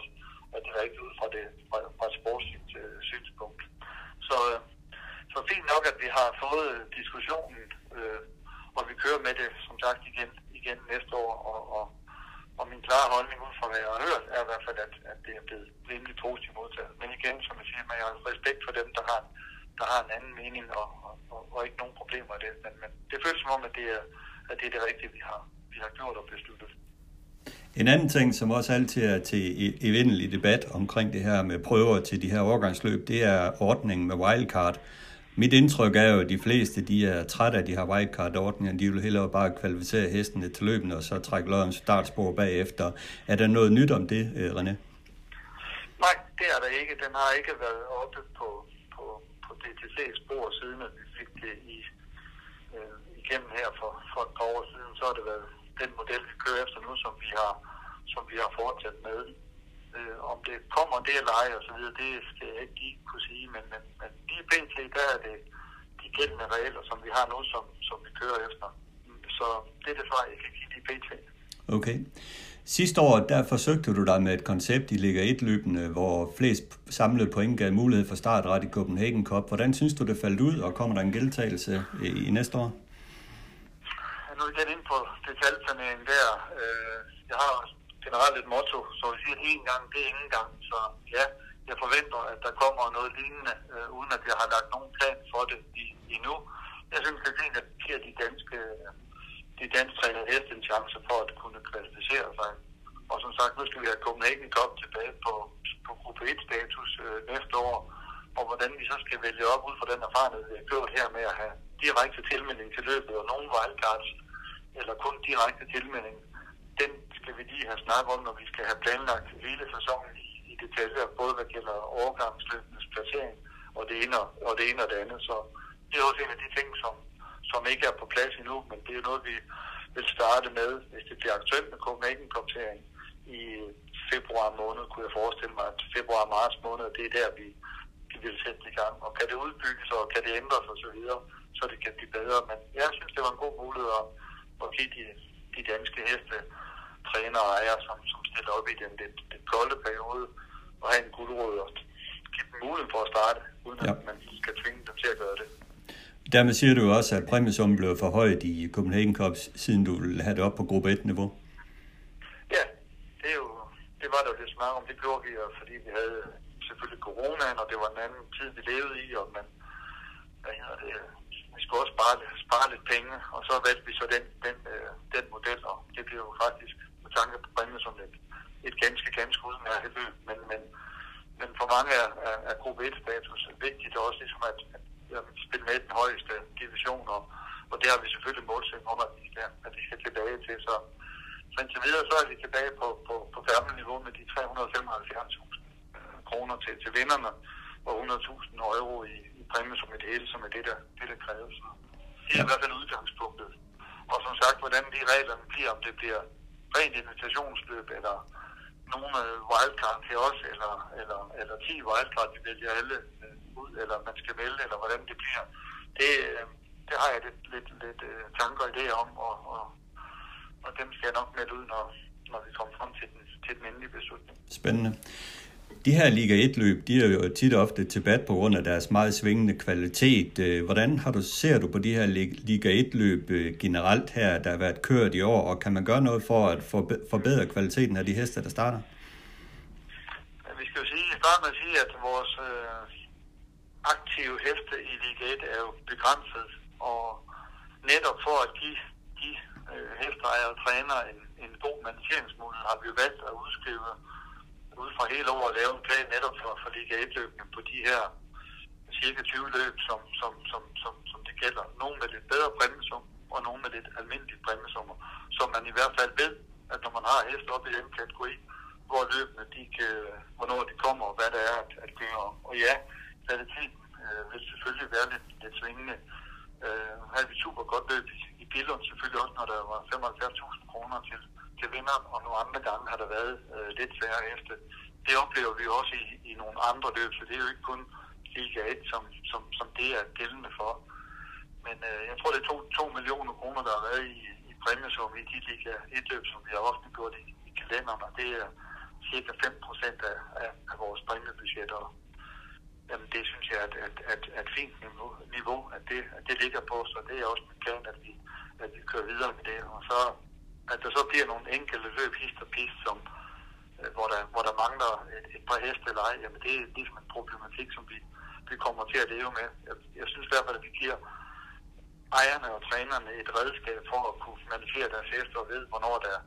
at det er rigtigt ud fra, det, fra, fra et sportsligt øh, synspunkt. Så, øh, så fint nok, at vi har fået øh, diskussionen, øh, og vi kører med det, som sagt, igen, igen næste år. Og, og, og min klare holdning ud fra, hvad jeg har hørt, er i hvert fald, at, at det er blevet rimelig positivt modtaget. Men igen, som jeg siger, jeg har respekt for dem, der har, der har en anden mening, og, og, og, og ikke nogen problemer i det. Men, men det føles som om, at det er, at det, er det rigtige, vi har, vi har gjort og besluttet. En anden ting, som også altid er til e, evindelig debat omkring det her med prøver til de her overgangsløb, det er ordningen med wildcard. Mit indtryk er jo, at de fleste de er trætte af de her wildcard-ordninger. De vil hellere bare kvalificere hestene til løbende og så trække lodens startspor bagefter. Er der noget nyt om det, øh, René? Nej, det er der ikke. Den har ikke været oppe på, på, på DTC's spor siden, at vi fik det i, øh, igennem her for, for et par år siden. Så har det været den model, vi kører efter nu, som vi har, som vi har fortsat med. Øh, om det kommer det eller ej og så videre, det skal jeg ikke lige kunne sige, men, men, men lige pt. der er det de gældende regler, som vi har nu, som, som vi kører efter. Så det er det svar, jeg kan give lige pt. Okay. Sidste år, der forsøgte du dig med et koncept i Liga 1 løbende, hvor flest samlede point gav mulighed for startret i Copenhagen Cup. Hvordan synes du, det faldt ud, og kommer der en gæltagelse i næste år? Nu igen ind på detaljplaneringen der. Øh, jeg har generelt et motto, så vi siger, en gang, det er ingen gang. Så ja, jeg forventer, at der kommer noget lignende, øh, uden at jeg har lagt nogen plan for det i, endnu. Jeg synes, det er fint, at det giver de danske, de danske træner heste en chance for at kunne kvalificere sig. Og som sagt, nu skal vi have Copenhagen Cup tilbage på, på gruppe 1-status øh, næste år, og hvordan vi så skal vælge op ud fra den erfaring, vi har gjort her med at have direkte tilmelding til løbet og nogle wildcards, eller kun direkte tilmelding, den skal vi lige have snakket om, når vi skal have planlagt hele sæsonen i, i detaljer, både hvad gælder overgangsløbenes placering og det, ene, og det ene og det andet. Så det er også en af de ting, som, som ikke er på plads endnu, men det er noget, vi vil starte med, hvis det bliver aktuelt med Copenhagen-kommentering i februar måned, kunne jeg forestille mig, at februar-marts måned, det er der, vi, vi vil sætte i gang. Og kan det udbygges, og kan det ændres osv., så, så det kan blive bedre. Men jeg synes, det var en god mulighed at at give de, de danske heste træner og ejere, som, som stiller op i den den kolde periode, og have en guldråd og give dem mulighed for at starte, uden ja. at man skal tvinge dem til at gøre det. Dermed siger du også, at præmiesummen blev forhøjet i Copenhagen Cup, siden du ville have det op på gruppe 1-niveau. Ja, det, er jo, det var der jo lidt snak om. Det gjorde vi, fordi vi havde selvfølgelig coronaen, og det var en anden tid, vi levede i, og man, hvad hedder det, skulle også spare, spare lidt penge, og så valgte vi så den, den, øh, den model, og det blev jo faktisk med tanke på præmie som et, et ganske, ganske udmærket løb, men, men, men for mange er, er, er gruppe 1-status vigtigt også, ligesom at, at, at spille med den højeste division, og, og det har vi selvfølgelig målsætning om, at vi skal, at vi skal tilbage til, så, så indtil videre så er vi tilbage på, på, på niveau med de 375.000 kroner til, til vinderne, og 100.000 euro i præmie som et hele, som er det, der, det, der kræves. Det er i hvert fald udgangspunktet. Og som sagt, hvordan de reglerne bliver, om det bliver rent invitationsløb, eller nogle wildcard til os, eller, eller, eller 10 wildcard, vi vælger alle øh, ud, eller man skal melde, eller hvordan det bliver. Det, øh, det har jeg lidt, lidt, lidt uh, tanker og idéer om, og, og, og dem skal jeg nok melde ud, når, når vi kommer frem til den, til den endelige beslutning. Spændende. De her Liga 1-løb, de er jo tit ofte til bad på grund af deres meget svingende kvalitet. Øh, hvordan har du, ser du på de her Liga 1-løb øh, generelt her, der har været kørt i år, og kan man gøre noget for at forbedre kvaliteten af de heste, der starter? Vi skal jo sige, starte med at sige, at vores øh, aktive heste i Liga 1 er jo begrænset, og netop for at give de øh, hesteejere og træner en, en god manageringsmulighed, har vi jo valgt at udskrive ud fra hele året lave en plan netop for, for Liga 1-løbene på de her cirka 20 løb, som, som, som, som, som det gælder. Nogle med lidt bedre præmiesum, og nogle med lidt almindelige præmiesummer, som man i hvert fald ved, at når man har hest op i den kategori, hvor løbene, de kan, hvornår de kommer, og hvad det er at, at gøre. Og ja, kvaliteten øh, vil selvfølgelig være lidt, lidt svingende. Øh, havde vi super godt løb i, Billund, selvfølgelig også, når der var 75.000 kroner til, til vinderen, og nogle andre gange har der været øh, lidt færre efter. Det oplever vi også i, i nogle andre løb, så det er jo ikke kun Liga 1, som, som, som det er gældende for. Men øh, jeg tror, det er 2, 2 millioner kroner, der har været i, i præmiesum i de Liga 1-løb, som vi har ofte gjort i, i kalenderen, og det er cirka 5 procent af, af, af vores præmiebudget. Og, jamen, det synes jeg er et, et, et, et fint niveau, niveau at, det, at det ligger på, så det er også min plan, at vi, at vi kører videre med det. Og så at der så bliver nogle enkelte løb hist og pist, som, øh, hvor, der, hvor der mangler et, et par heste eller ej, jamen det er ligesom en problematik, som vi, vi kommer til at leve med. Jeg, jeg synes i hvert fald, at vi giver ejerne og trænerne et redskab for at kunne manifestere deres heste og vide, hvornår der,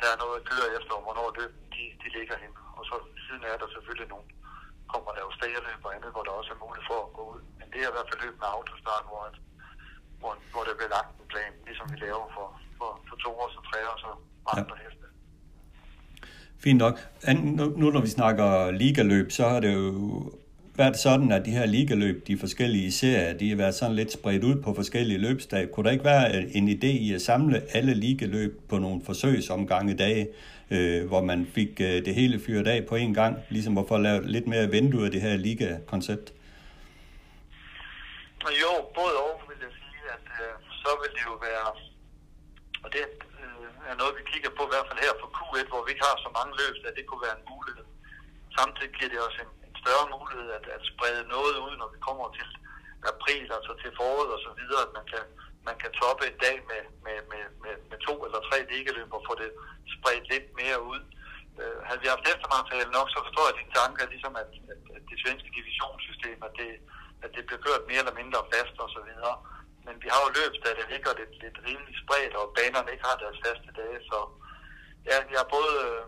der er noget at køre efter, og hvornår løbet de, de ligger hen. Og så siden er der selvfølgelig nogle, kommer der jo stagerløb og andet, hvor der også er mulighed for at gå ud. Men det er i hvert fald løb med autostart, hvor, hvor, hvor der bliver lagt en plan, ligesom vi laver for, for, for to år, så tre år, så andre ja. heste. Fint nok. Nu når vi snakker ligaløb, så har det jo været sådan, at de her ligaløb, de forskellige serier, de har været sådan lidt spredt ud på forskellige løbsdage. Kunne der ikke være en idé i at samle alle ligaløb på nogle forsøgsomgange dage, øh, hvor man fik øh, det hele fyret af på en gang, ligesom at få lavet lidt mere vindue af det her liga-koncept? Jo, både og vil jeg sige, at øh, så vil det jo være og det øh, er noget, vi kigger på i hvert fald her for Q1, hvor vi ikke har så mange løb, at det kunne være en mulighed. Samtidig giver det også en, en større mulighed at, at sprede noget ud, når vi kommer til april, altså til foråret og så videre, at man kan, man kan toppe en dag med, med, med, med, med to eller tre ligeløb og få det spredt lidt mere ud. Øh, havde vi haft eftermateriale nok, så forstår jeg dine tanker, ligesom at, at, at det svenske divisionssystem, at det, at det bliver kørt mere eller mindre fast og så videre men vi har jo løb, der det ligger lidt, lidt rimelig spredt, og banerne ikke har deres faste dage, så ja, jeg er både, øh,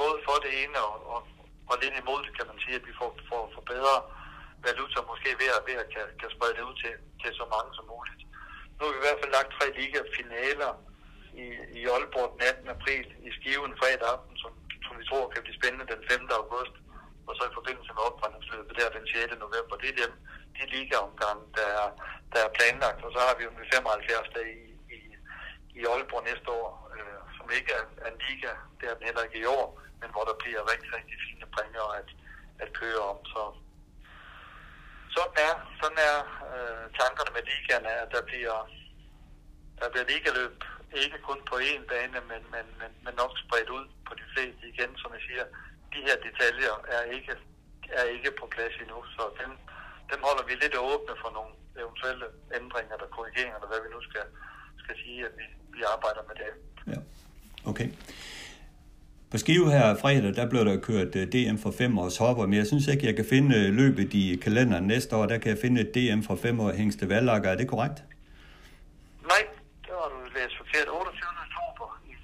både for det ene og, og, og lidt imod det, kan man sige, at vi får, får, får bedre valuta måske ved at, ved at kan, kan sprede det ud til, til så mange som muligt. Nu har vi i hvert fald lagt tre ligafinaler i, i Aalborg den 18. april, i Skiven fredag aften, som, som vi tror kan blive spændende den 5. august, og så i forbindelse med opbrændingsløbet der den 6. november. Det er dem, de ligaomgange, der er, der er planlagt. Og så har vi jo med 75 dage i, i, i Aalborg næste år, øh, som ikke er, er en liga, det er den heller ikke i år, men hvor der bliver rigtig, rigtig fine præmier at, at køre om. Så sådan er, sådan er øh, tankerne med ligaen, at der bliver, der bliver ligaløb ikke kun på én bane, men, men, men, men nok spredt ud på de fleste igen, som jeg siger. De her detaljer er ikke, er ikke på plads endnu, så dem, dem holder vi lidt åbne for nogle eventuelle ændringer eller korrigeringer, eller hvad vi nu skal, skal sige, at vi, vi arbejder med det. Ja, okay. På Skive her fredag, der blev der kørt øh, DM for 5 års hopper, men jeg synes ikke, jeg kan finde øh, løbet i kalenderen næste år. Der kan jeg finde et DM for 5 år Hængste Vallakker. Er det korrekt? Nej, det har du læst forkert. 28. oktober i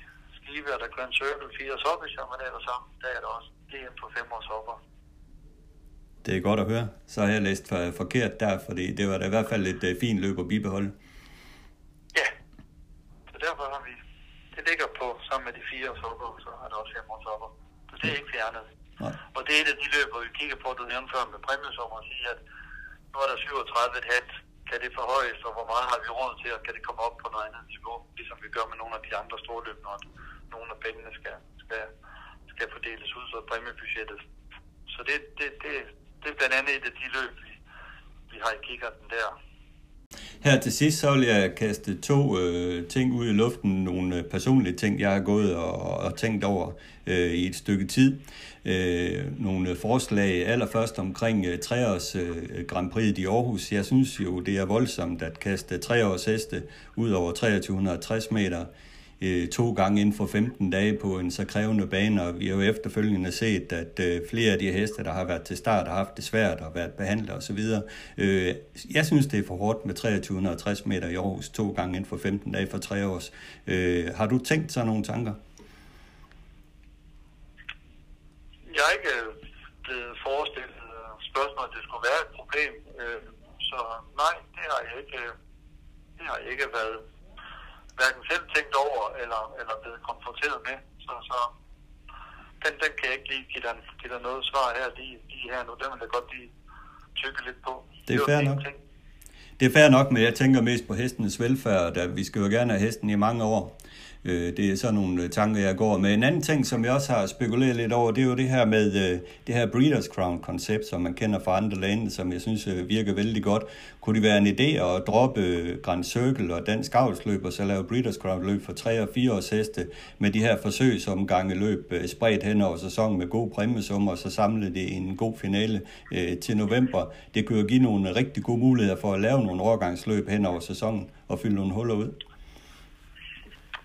Grand Circle 4 års hopper, men ellers sammen, der er der også DM for 5 års hopper. Det er godt at høre. Så har jeg læst for, forkert der, fordi det var da i hvert fald et uh, fint løb at bibeholde. Ja, så derfor har vi det ligger på sammen med de fire sopper, så er der også fem sopper. Så det er ikke fjernet. Nej. Og det er et af de løb, hvor vi kigger på, du nævnte før med præmiesummer og siger, at nu er der 37,5 kan det forhøjes, og hvor meget har vi råd til, og kan det komme op på noget andet niveau, ligesom vi gør med nogle af de andre store løb, når nogle af pengene skal, skal, skal fordeles ud fra præmiebudgettet. Så det, det, det, det er blandt andet et af de løb, vi, vi har i kikkerten der. Her til sidst, så vil jeg kaste to øh, ting ud i luften. Nogle øh, personlige ting, jeg har gået og, og tænkt over øh, i et stykke tid. Øh, nogle øh, forslag allerførst omkring øh, treårs øh, Grand Prix i Aarhus. Jeg synes jo, det er voldsomt at kaste treårs heste ud over 2360 meter øh, to gange inden for 15 dage på en så krævende bane, og vi har jo efterfølgende set, at øh, flere af de heste, der har været til start, har haft det svært og været behandlet osv. Øh, jeg synes, det er for hårdt med 2360 meter i Aarhus to gange inden for 15 dage for tre års. Øh, har du tænkt sådan nogle tanker? Jeg er ikke øh, blevet forestillet øh, spørgsmålet, at det skulle være et problem. Øh, så nej, det har jeg ikke, øh, det har jeg ikke været hverken selv tænkt over eller, eller blevet konfronteret med. Så, så den, den kan jeg ikke lige give dig, give dig noget svar her lige, lige her nu. Den vil jeg godt lige tykke lidt på. Det er fair nok. Ting. Det er fair nok, men jeg tænker mest på hestenes velfærd, da vi skal jo gerne have hesten i mange år. Øh, det er sådan nogle øh, tanker, jeg går med. En anden ting, som jeg også har spekuleret lidt over, det er jo det her med øh, det her Breeders Crown-koncept, som man kender fra andre lande, som jeg synes øh, virker vældig godt. Kunne det være en idé at droppe Grand Circle og dansk avlsløb, og så lave Breeders Crown-løb for 3 og 4 års heste med de her forsøgsomgange løb spredt hen over sæsonen med gode præmiesummer, og så samle det i en god finale til november. Det kunne jo give nogle rigtig gode muligheder for at lave nogle overgangsløb hen over sæsonen og fylde nogle huller ud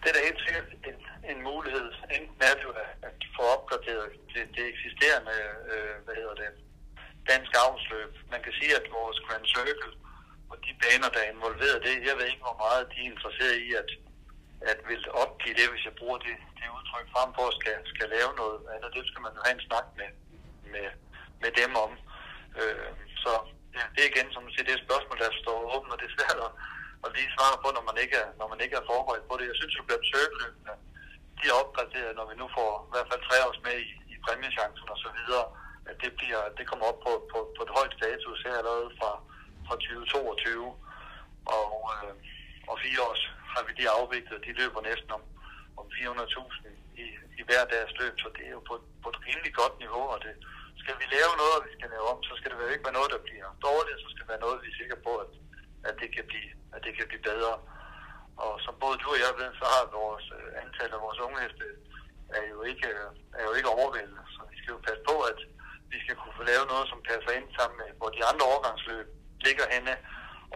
det er da helt sikkert en, en mulighed. Enten er det jo at få opgraderet det, det eksisterende, øh, hvad hedder det, dansk afsløb. Man kan sige, at vores Grand Circle og de baner, der er involveret det, jeg ved ikke, hvor meget de er interesseret i at, at vil opgive det, hvis jeg bruger det, det udtryk frem for at skal, skal lave noget andet. Det skal man jo have en snak med, med, med dem om. Øh, så ja, det er igen, som du siger, det er et spørgsmål, der står åbent, og det er svært at, at lige svare på, når man ikke er, når man ikke er forberedt på det. Jeg synes jo, at søgeløbene, øh, de er opgraderet, når vi nu får i hvert fald tre års med i, i præmiechancen og så videre, at det, bliver, det kommer op på, på, på et højt status her allerede fra, fra 2022. Og, øh, og fire års har vi lige afviklet. De løber næsten om, om 400.000 i, i hver deres løb, så det er jo på, på et rimelig godt niveau, og det, skal vi lave noget, og vi skal lave om, så skal det være ikke være noget, der bliver dårligt, så skal det være noget, vi er sikre på, at, at det kan blive, at det kan blive bedre. Og som både du og jeg ved, så har vores øh, antal af vores unge heste er jo ikke, øh, er jo ikke overvældende. Så vi skal jo passe på, at vi skal kunne få lavet noget, som passer ind sammen med, hvor de andre overgangsløb ligger henne,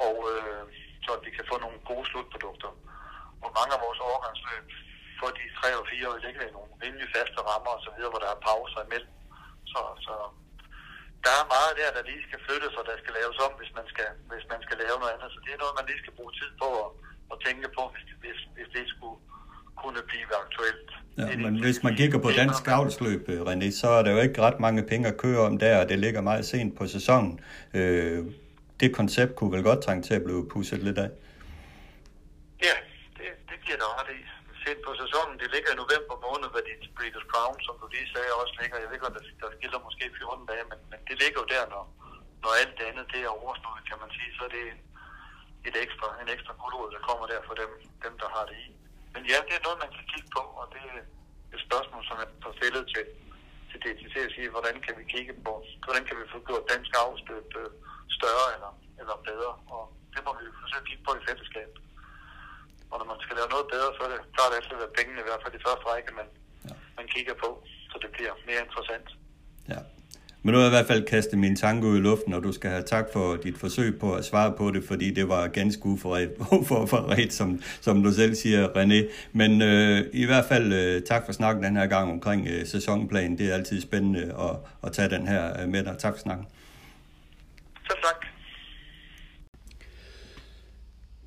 og øh, så at vi kan få nogle gode slutprodukter. Og mange af vores overgangsløb for de tre og fire år ligger i nogle rimelig faste rammer og så videre, hvor der er pauser imellem. Så, så der er meget der, der lige skal flyttes, og der skal laves om, hvis man skal, hvis man skal lave noget andet. Så det er noget, man lige skal bruge tid på at, at tænke på, hvis, hvis, hvis det skulle kunne blive aktuelt. Ja, men hvis man kigger på dansk avlsløb, øh, René, så er der jo ikke ret mange penge at køre om der, og det ligger meget sent på sæsonen. Øh, det koncept kunne vel godt trænge til at blive pusset lidt af? Ja, det, det giver der ret i set på sæsonen. Det ligger i november måned, hvor dit Breeders' Crown, som du lige sagde, også ligger. Jeg ved godt, at der, der skiller måske 14 dage, men, men det ligger jo der, når, når alt det andet det er overstået, kan man sige. Så er det et ekstra, en ekstra guldråd, der kommer der for dem, dem, der har det i. Men ja, det er noget, man kan kigge på, og det er et spørgsmål, som jeg har stillet til, til DTC at sige, hvordan kan vi kigge på, hvordan kan vi få gjort dansk afstøb øh, større eller, eller bedre, og det må vi forsøge at kigge på i fællesskab. Og når man skal lave noget bedre, så er det klart altid at pengene i hvert fald i første række, man, ja. man kigger på, så det bliver mere interessant. Ja. Men nu har jeg i hvert fald kastet min tanke ud i luften, og du skal have tak for dit forsøg på at svare på det, fordi det var ganske uforberedt, som, som du selv siger, René. Men øh, i hvert fald øh, tak for snakken den her gang omkring øh, sæsonplanen. Det er altid spændende at, at tage den her øh, med dig. Tak for snakken. Selv tak.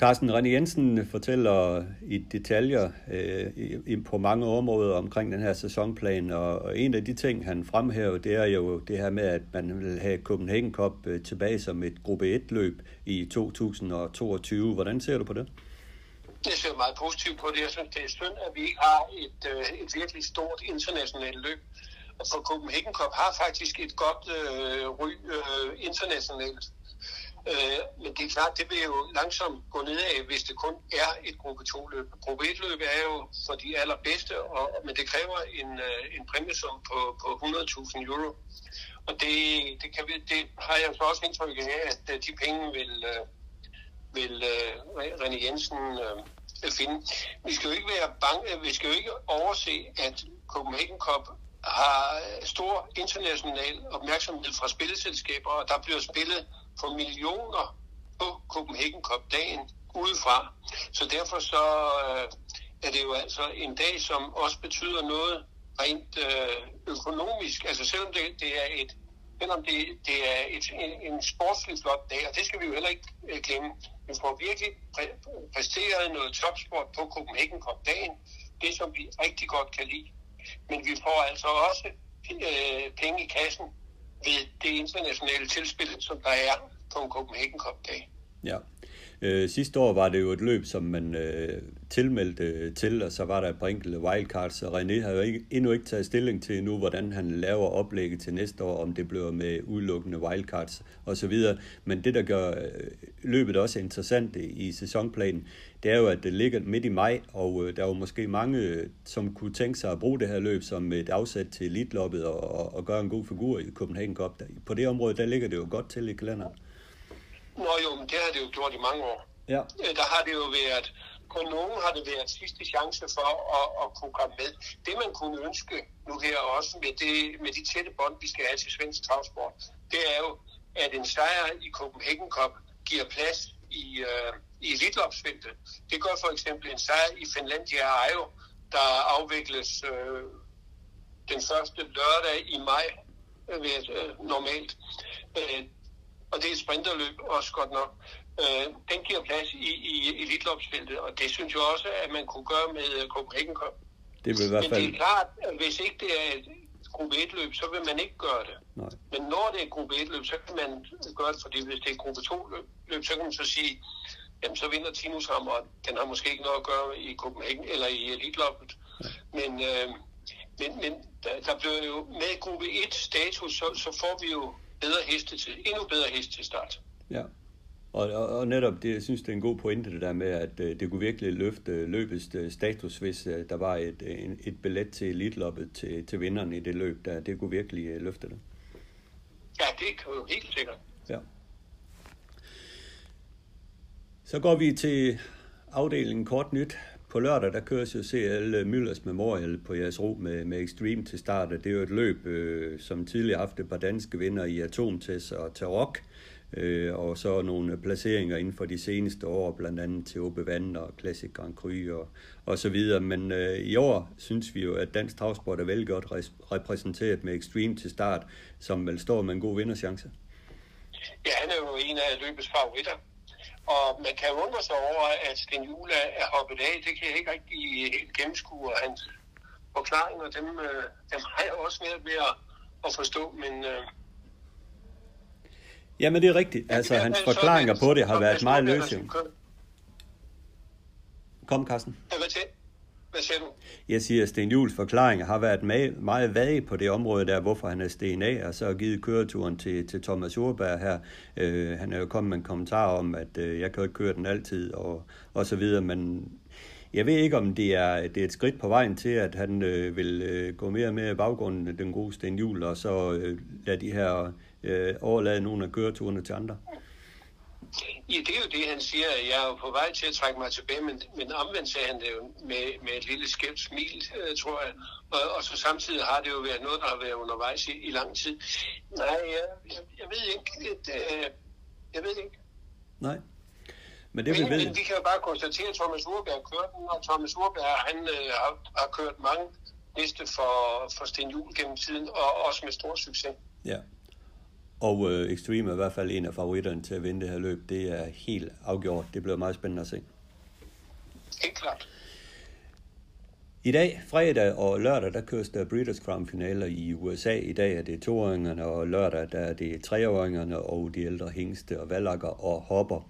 Carsten René Jensen fortæller i detaljer øh, på mange områder omkring den her sæsonplan, og en af de ting, han fremhæver, det er jo det her med, at man vil have Copenhagen Cup øh, tilbage som et gruppe 1-løb i 2022. Hvordan ser du på det? Jeg ser meget positivt på det. Jeg synes, det er synd, at vi ikke har et, øh, et virkelig stort internationalt løb. For Copenhagen Cup har faktisk et godt øh, ry øh, internationalt. Øh, men det er klart, det vil jo langsomt gå nedad, hvis det kun er et gruppe 2-løb. Gruppe 1-løb er jo for de allerbedste, og, men det kræver en, øh, en præmiesum på, på 100.000 euro. Og det, det, kan vi, det har jeg så også indtryk af, at øh, de penge vil, øh, vil René Jensen finde. Vi skal jo ikke være bange, vi skal jo ikke overse, at Copenhagen Cup har stor international opmærksomhed fra spilleselskaber, og der bliver spillet for millioner på Copenhagen Cup-dagen udefra. Så derfor så øh, er det jo altså en dag, som også betyder noget rent øh, økonomisk. Altså selvom det, det er et selvom det, det er et, en, en sportslig flot dag, og det skal vi jo heller ikke øh, glemme. Vi får virkelig præ- præsteret noget topsport på Copenhagen Cup-dagen, det som vi rigtig godt kan lide. Men vi får altså også øh, penge i kassen ved det internationale tilspil, som der er på en Copenhagen Cup-dag. Ja. Øh, sidste år var det jo et løb, som man øh, tilmeldte øh, til, og så var der et par enkelte wildcards, og René har jo ikke, endnu ikke taget stilling til nu, hvordan han laver oplægget til næste år, om det bliver med udelukkende wildcards osv. Men det, der gør øh, løbet også interessant i sæsonplanen, det er jo, at det ligger midt i maj, og øh, der er jo måske mange, øh, som kunne tænke sig at bruge det her løb som et afsæt til elitloppet og, og, og gøre en god figur i Copenhagen Cup. På det område, der ligger det jo godt til i kalenderen. Nå jo, men det har det jo gjort i mange år. Ja. Øh, der har det jo været, på nogen har det været sidste chance for at, at kunne komme med. Det man kunne ønske nu her også med, det, med de tætte bånd, vi skal have til svensk travsport, det er jo, at en sejr i Copenhagen Cup giver plads i, uh, i elitlopsfeltet. Det gør for eksempel en sejr i Finlandia Ajo, der afvikles uh, den første lørdag i maj, uh, normalt. Uh, og det er et sprinterløb også godt nok. Øh, den giver plads i, i elitlopsfeltet, og det synes jeg også, at man kunne gøre med øh, Copenhagen Cup. Det vil i hvert fald... Men det er klart, at hvis ikke det er et gruppe 1-løb, så vil man ikke gøre det. Nej. Men når det er et gruppe 1-løb, så kan man gøre det, fordi hvis det er et gruppe 2-løb, så kan man så sige, jamen så vinder Tinus ham, og den har måske ikke noget at gøre i Copenhagen eller i elitloppet. Ja. Men, øh, men, men der, der bliver jo med gruppe 1 status, så, så får vi jo bedre heste til, endnu bedre heste til start. Ja. Og, og, og netop, det, jeg synes, det er en god pointe, det der med, at uh, det kunne virkelig løfte løbets uh, status, hvis uh, der var et, en, et billet til elitloppet til, til vinderen i det løb. Der, det kunne virkelig løfte det. Ja, det kan jo helt sikkert. Ja. Så går vi til afdelingen kort nyt. På lørdag, der køres jo CL øh, Müllers Memorial på jeres ro med, med Extreme til start, det er jo et løb, øh, som tidligere haft et par danske vinder i Atomtest og Tarok, øh, og så nogle placeringer inden for de seneste år, blandt andet til Åbe Vand og Classic Grand Cru og, og så videre. Men øh, i år synes vi jo, at dansk travsport er vel godt repræsenteret med Extreme til start, som vel står med en god vinderchance. Ja, han er jo en af løbets favoritter. Og man kan undre sig over, at Sten Jule er hoppet af. Det kan jeg ikke rigtig helt gennemskue, og hans forklaringer, dem, øh, dem har jeg også svært ved at, at forstå, men... Øh, Jamen det er rigtigt. Altså, hans forklaringer på det har været meget løse. Kom, Carsten. Hvad til? Hvad siger du? Jeg siger, at Sten Jules forklaring har været meget, meget på det område der, hvorfor han er sten af, og så har givet køreturen til, til Thomas Urberg her. Øh, han er jo kommet med en kommentar om, at øh, jeg kan jo ikke køre den altid, og, og så videre, men jeg ved ikke, om det er, det er et skridt på vejen til, at han øh, vil øh, gå mere med i baggrunden, den gode Sten Jul, og så øh, lade de her øh, overlade nogle af køreturene til andre. Ja, det er jo det, han siger. Jeg er jo på vej til at trække mig tilbage, men, men omvendt sagde han det jo med, med et lille skævt smil, øh, tror jeg. Og, og så samtidig har det jo været noget, der har været undervejs i, i lang tid. Nej, jeg, jeg, jeg ved ikke. Et, øh, jeg ved ikke. Nej. Men det Men, vi ved, men vi kan jo bare konstatere, at Thomas Urberg kørte den, og Thomas Urberg han øh, har, har kørt mange liste for, for Sten Juhl gennem tiden, og også med stor succes. ja. Og øh, Extreme er i hvert fald en af favoritterne til at vinde det her løb. Det er helt afgjort. Det bliver meget spændende at se. Helt klart. I dag, fredag og lørdag, der køres der Breeders' Crown finaler i USA. I dag er det toåringerne, og lørdag der er det treåringerne og de ældre hængste og valakker og hopper.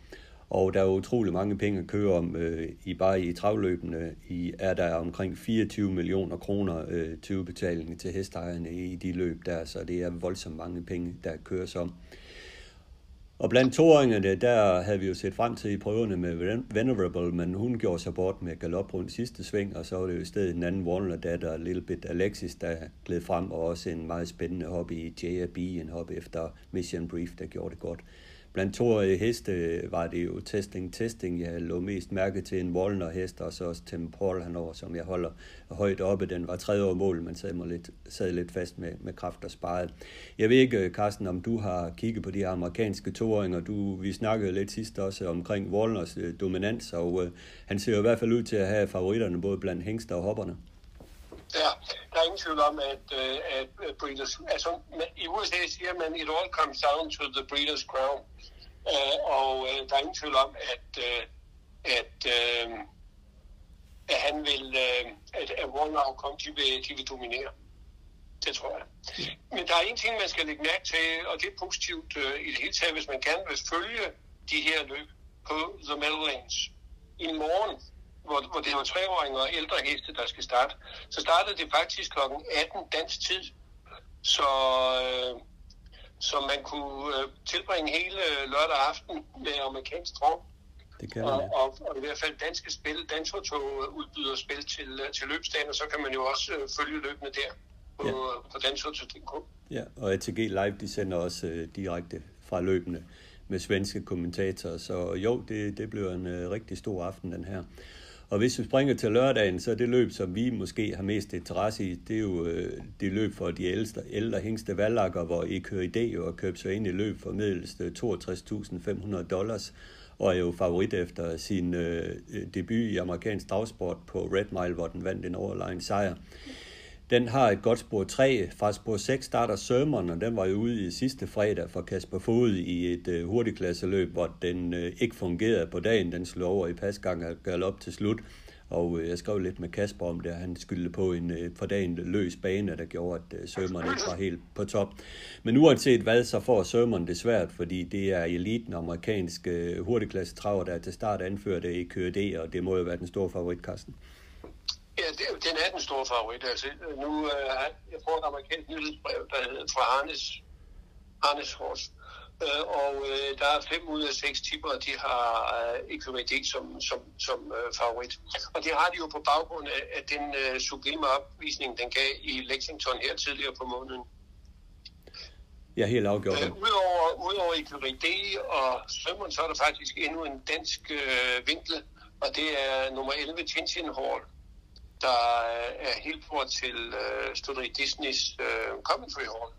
Og der er utrolig mange penge at køre om. Øh, I bare i travløbene i, er der omkring 24 millioner kroner øh, til udbetaling til hestejerne i de løb der, så det er voldsomt mange penge, der køres om. Og blandt toåringerne, der havde vi jo set frem til i prøverne med Venerable, men hun gjorde sig bort med galop rundt sidste sving, og så var det jo i stedet en anden Warner datter, Little Bit Alexis, der gled frem, og også en meget spændende hop i JAB, en hop efter Mission Brief, der gjorde det godt. Blandt toårige heste var det jo testing, testing. Jeg lå mest mærke til en Wallner hest, og så også Tim Paul henover, som jeg holder højt oppe. Den var tredje år mål, men sad, mig lidt, sad lidt fast med, med kraft og sparet. Jeg ved ikke, Carsten, om du har kigget på de her amerikanske toåringer. Du, vi snakkede lidt sidst også omkring Wallners øh, dominans, og øh, han ser jo i hvert fald ud til at have favoritterne både blandt hængster og hopperne. Ja, der er ingen tvivl om, at, øh, at øh, breeders, altså i USA siger man, it all comes down to the breeders crown. Uh, og uh, der er ingen tvivl om, at, uh, at, uh, at han vil, uh, at, at one outcome, de vil, de vil dominere. Det tror jeg. Men der er en ting, man skal lægge mærke til, og det er positivt uh, i det hele taget, hvis man gerne vil følge de her løb på The Meadowlands. I morgen, hvor, hvor det var treåringer og ældre heste, der skal starte, så startede det faktisk kl. 18 dansk tid. Så, øh, så man kunne øh, tilbringe hele lørdag aften med amerikansk trav. Det kan Og, man, ja. og, og i hvert fald danske spil, Dantoto udbyder spil til, øh, til løbsdagen, og så kan man jo også øh, følge løbende der på, Ja. ja. på Dantoto.dk. Ja, og ATG Live, de sender også øh, direkte fra løbende med svenske kommentatorer, så jo, det, det bliver en øh, rigtig stor aften, den her. Og hvis vi springer til lørdagen, så er det løb, som vi måske har mest interesse i, det er jo øh, det løb for de ældste, ældre hængste valgakker, hvor I kører jo og købt sig ind i løb for middels øh, 62.500 dollars, og er jo favorit efter sin øh, øh debut i amerikansk dragsport på Red Mile, hvor den vandt en overlegen sejr. Den har et godt spor 3. Fra spor 6 starter Sermon, og den var jo ude i sidste fredag for Kasper Fod i et øh, hurtigklasseløb, hvor den øh, ikke fungerede på dagen. Den slog over i pasgang og galop til slut. Og øh, jeg skrev lidt med Kasper om det, og han skyldte på en øh, for dagen løs bane, der gjorde, at øh, Sømmeren ikke var helt på top. Men uanset hvad, så får Sømmeren det svært, fordi det er eliten amerikanske øh, hurtigklasse traver, der er til start anført af KD, og det må jo være den store favorit, Carsten. Ja, det, den er den store favorit. Altså, nu, øh, jeg får et amerikansk nyhedsbrev, der hedder fra Arnes, Arnes Horse. Øh, og øh, der er fem ud af seks tipper, de har øh, EQVD som, som, som øh, favorit. Og det har de jo på baggrund af, af den øh, sublime opvisning, den gav i Lexington her tidligere på måneden. Er helt afgjort. Øh, udover, udover EQVD og Sømmeren, så er der faktisk endnu en dansk øh, vinkel, og det er nummer 11, Tintin Hall, der er helt port til øh, Studeri Disneys øh, Coventry Hall,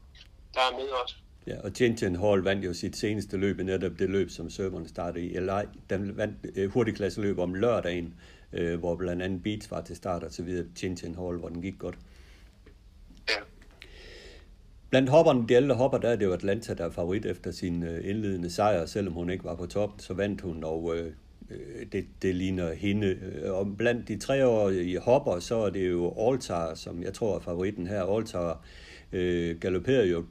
der er med os. Ja, og Tiantian Hall vandt jo sit seneste løb, i netop det løb, som serverne startede i LA. Den vandt øh, hurtigklasseløb om lørdagen, øh, hvor blandt andet Beats var til start og så videre. Tiantian Hall, hvor den gik godt. Ja. Blandt hopperne, de ældre hopper, der er det jo Atlanta, der er favorit efter sin øh, indledende sejr. Selvom hun ikke var på top, så vandt hun, og øh, det, det ligner hende. Øh, Og blandt de treårige hopper, så er det jo Altar, som jeg tror er favoritten her. Altar øh, galopperede jo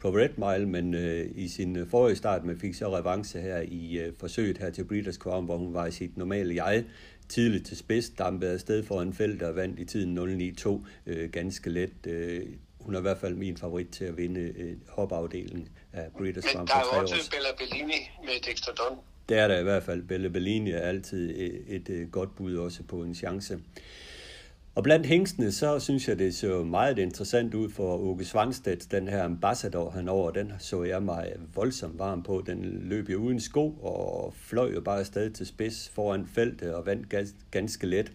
på Red, Mile, men øh, i sin øh, forrige start, men fik så revanche her i øh, forsøget her til Breeders' Crown, hvor hun var i sit normale jeg tidligt til spids, dampede afsted for en felt og vandt i tiden 0-9-2 øh, ganske let. Øh, hun er i hvert fald min favorit til at vinde øh, hopafdelingen af Breeders' Crown Men der er jo også Bella Bellini med Dexter Dunn der er der i hvert fald. Belle Bellini er altid et, et, et godt bud også på en chance. Og blandt hængstene, så synes jeg, det så meget interessant ud for Åke Svangstedt, den her ambassador han over, den så jeg mig voldsomt varm på. Den løb jo uden sko og fløj jo bare afsted til spids foran feltet og vandt ganske let.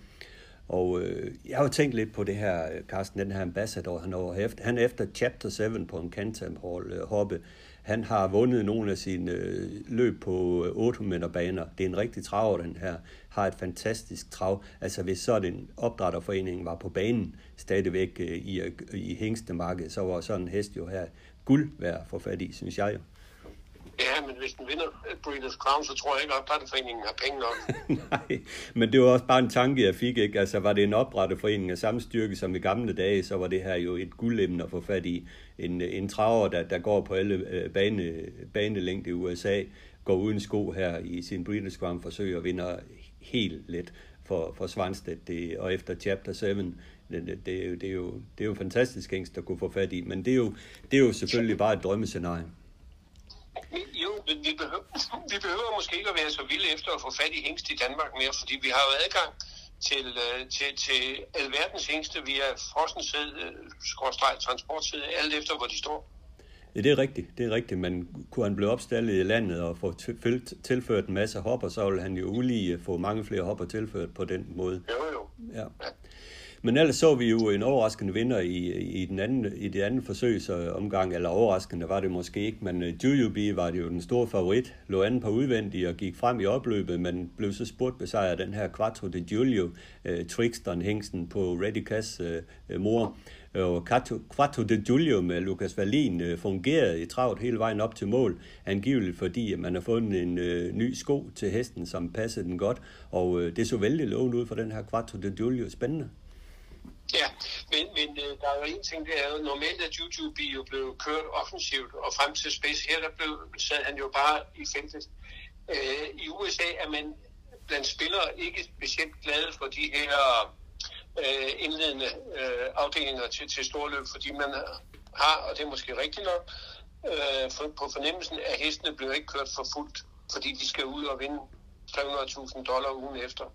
Og øh, jeg har jo tænkt lidt på det her, øh, Carsten, den her ambassador han over. Han er efter Chapter 7 på en Cantam øh, hoppe. Han har vundet nogle af sine øh, løb på øh, 800 meter baner. Det er en rigtig traver, den her. Har et fantastisk trav. Altså hvis sådan en opdrætterforening var på banen stadigvæk øh, i, i hængstemarkedet, så var sådan en hest jo her guld værd for fat i, synes jeg jo. Ja, men hvis den vinder øh, Breeders' Crown, så tror jeg ikke, at opdrætterforeningen har penge nok. Nej, men det var også bare en tanke, jeg fik. Ikke? Altså, var det en opdrætterforening af samme styrke som i gamle dage, så var det her jo et guldemne at få fat i. En, en traver, der, der går på alle øh, bane, banelængde i USA, går uden sko her i sin Breeders' Crown forsøg og vinder helt let for, for Svanstedt. Det, og efter Chapter 7, det, det, det, er jo, det, er jo, det er jo fantastisk hængst at kunne få fat i. Men det er jo, det er jo selvfølgelig bare et drømmescenarie. Jo, men vi behøver, vi behøver måske ikke at være så vilde efter at få fat i hængst i Danmark mere, fordi vi har jo adgang til, øh, til, til alverdens hængste via frostensæd, øh, skråstreg, transportsæd, alt efter hvor de står. Ja, det er rigtigt, det er rigtigt, men kunne han blive opstallet i landet og få tilført en masse hopper, så ville han jo ulige få mange flere hopper tilført på den måde. Jo, jo. Ja. Men ellers så vi jo en overraskende vinder i, i, den anden, i det andet forsøgsomgang, eller overraskende var det måske ikke, men øh, Jujubi var det jo den store favorit, lå anden på udvendig og gik frem i opløbet, men blev så spurgt besejret den her Quattro de Giulio, øh, uh, Tricksteren hængsten på Ready Cass øh, mor. Og Quattro de Giulio med Lukas Wallin fungerede i travlt hele vejen op til mål, angiveligt fordi at man har fundet en øh, ny sko til hesten, som passede den godt, og øh, det så vældig lovende ud for den her Quattro de Giulio. Spændende. Ja, men, men øh, der er jo en ting, det er jo normalt, at YouTube jo blev kørt offensivt, og frem til Space her, der blev, sad han jo bare i feltet. Øh, I USA er man blandt spillere ikke specielt glade for de her øh, indledende øh, afdelinger til, til storløb, fordi man har, og det er måske rigtigt nok, øh, for, på fornemmelsen, at hestene bliver ikke kørt for fuldt, fordi de skal ud og vinde 300.000 dollar ugen efter.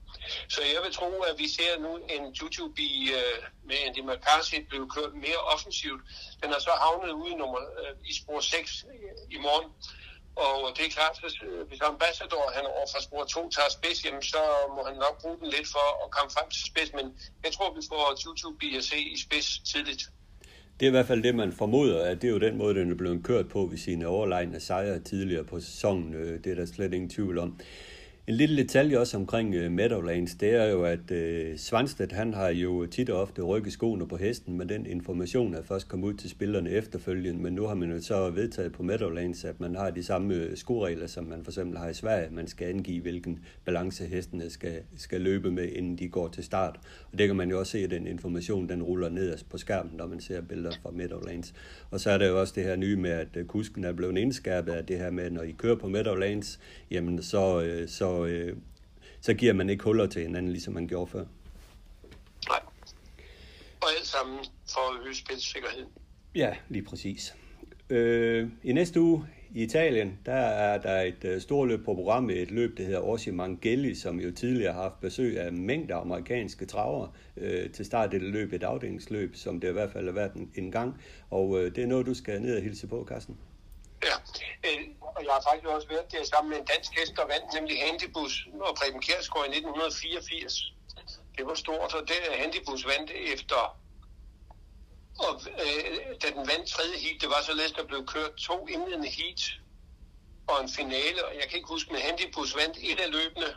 Så jeg vil tro, at vi ser nu en YouTube øh, med Andy McCarthy blive kørt mere offensivt. Den er så havnet ude i, nummer, øh, i spor 6 øh, i morgen. Og det er klart, at øh, hvis Ambassador han over fra spor 2 tager spids, jamen, så må han nok bruge den lidt for at komme frem til spids. Men jeg tror, vi får YouTube at se i spids tidligt. Det er i hvert fald det, man formoder, at det er jo den måde, den er blevet kørt på ved sine overlegne sejre tidligere på sæsonen. Øh, det er der slet ingen tvivl om. En lille detalje også omkring øh, uh, Meadowlands, det er jo, at uh, Svanstedt, han har jo tit og ofte rykket skoene på hesten, men den information er først kommet ud til spillerne efterfølgende, men nu har man jo så vedtaget på Meadowlands, at man har de samme øh, skoregler, som man for eksempel har i Sverige. Man skal angive, hvilken balance hestene skal, skal løbe med, inden de går til start. Og det kan man jo også se, at den information, den ruller ned på skærmen, når man ser billeder fra Meadowlands. Og så er der jo også det her nye med, at kusken er blevet indskærpet af det her med, at når I kører på Meadowlands, jamen så, så øh, så giver man ikke huller til hinanden, ligesom man gjorde før. Nej. Og alt sammen for at øge spilsikkerheden. Ja, lige præcis. Øh, I næste uge i Italien, der er der et uh, stort løb på programmet, et løb, der hedder Orsi Mangeli, som jo tidligere har haft besøg af mængder amerikanske traver uh, til start af det løb, et afdelingsløb, som det i hvert fald har været en, en gang. Og uh, det er noget, du skal ned og hilse på, Carsten. Ja, øh, og jeg har faktisk også været der sammen med en dansk hest, der vandt nemlig Handybus og Preben Kjærsgaard i 1984. Det var stort, og det Handybus vandt efter og øh, da den vandt tredje heat, det var således, der blev kørt to indledende heat og en finale, og jeg kan ikke huske, men Handybus vandt et af løbene,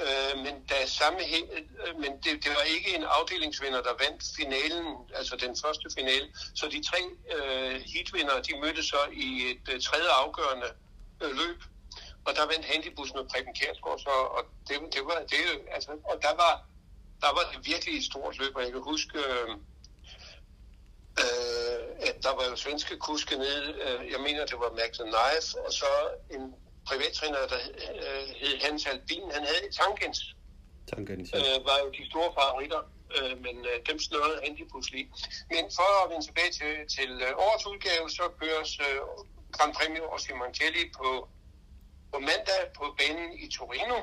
Øh, men da samme øh, men det, det var ikke en afdelingsvinder, der vandt finalen, altså den første finale. Så de tre øh, heatvinder, de mødtes så i et øh, tredje afgørende øh, løb. Og der vandt Handybussen og Preben Kjærsgaard, så, og det, det var, det, altså, og der var, der var det virkelig et stort løb, og jeg kan huske, øh, øh, at der var jo svenske kuske ned, øh, jeg mener, det var Max Knife, og så en privattræner, der øh, hed Hans Albin, han havde Tankens. Tankens, ja. øh, var jo de store favoritter, øh, men øh, dem snørede Andy pludselig. Men for at vende tilbage til, til øh, årets udgave, så køres øh, Gran Premio og Simoncelli på, på mandag på banen i Torino.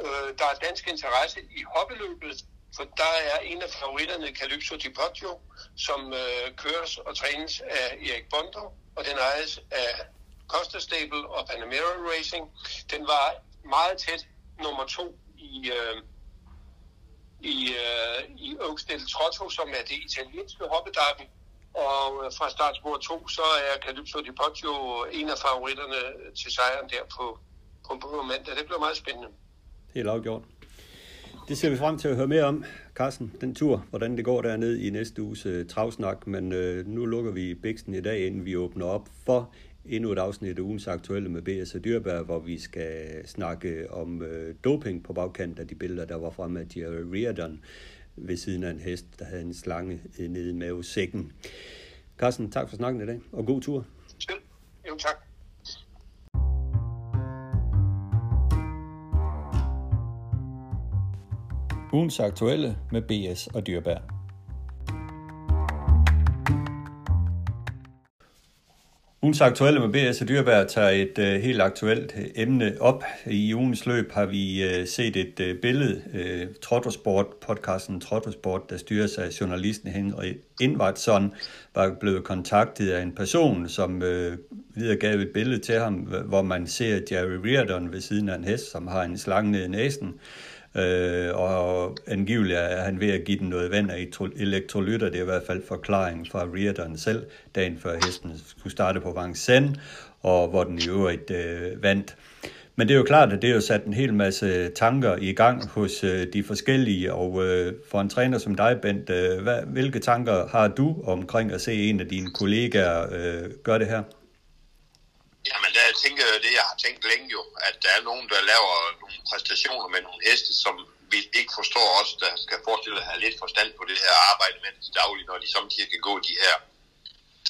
Øh, der er dansk interesse i hoppeløbet, For der er en af favoritterne, Calypso Di Poggio, som øh, køres og trænes af Erik Bondo, og den ejes af Costa Stable og Panamera Racing. Den var meget tæt nummer to i, øh, i, øh, i Oaksdale Trotto, som er det italienske hoppedarby. Og øh, fra startspor 2, så er Calypso Di Poggio en af favoritterne til sejren der på, på, på mandag. Det bliver meget spændende. Helt afgjort. Det ser vi frem til at høre mere om, Carsten, den tur, hvordan det går dernede i næste uges uh, travsnak, men uh, nu lukker vi Bæksten i dag, inden vi åbner op for endnu et afsnit af ugens aktuelle med B.S. og Dyrberg, hvor vi skal snakke om uh, doping på bagkant af de billeder, der var fremme af Jerry Reardon ved siden af en hest, der havde en slange nede i mavesækken. Carsten, tak for snakken i dag, og god tur. Selv. Jo, tak. Ugens aktuelle med BS og Dyrberg. Ugens aktuelle med BS og tager et øh, helt aktuelt emne op. I ugens løb har vi øh, set et øh, billede, øh, Trottosport, podcasten Trottosport, der styres af journalisten Henrik Indvartson, var blevet kontaktet af en person, som øh, videregav et billede til ham, hvor man ser Jerry Reardon ved siden af en hest, som har en slange ned i næsen. Øh, og angiveligt er han ved at give den noget vand af elektrolytter. Det er i hvert fald forklaringen fra Reardon selv, dagen før hesten skulle starte på Vincennes, og hvor den i øvrigt øh, vandt. Men det er jo klart, at det har sat en hel masse tanker i gang hos øh, de forskellige, og øh, for en træner som dig, Bent, øh, hvad, hvilke tanker har du omkring at se en af dine kollegaer øh, gøre det her? Jamen, der tænker jeg det, jeg tænkt længe jo, at der er nogen, der laver nogle præstationer med nogle heste, som vi ikke forstår os, der skal forestille at have lidt forstand på det her arbejde med det daglige, når de samtidig kan gå de her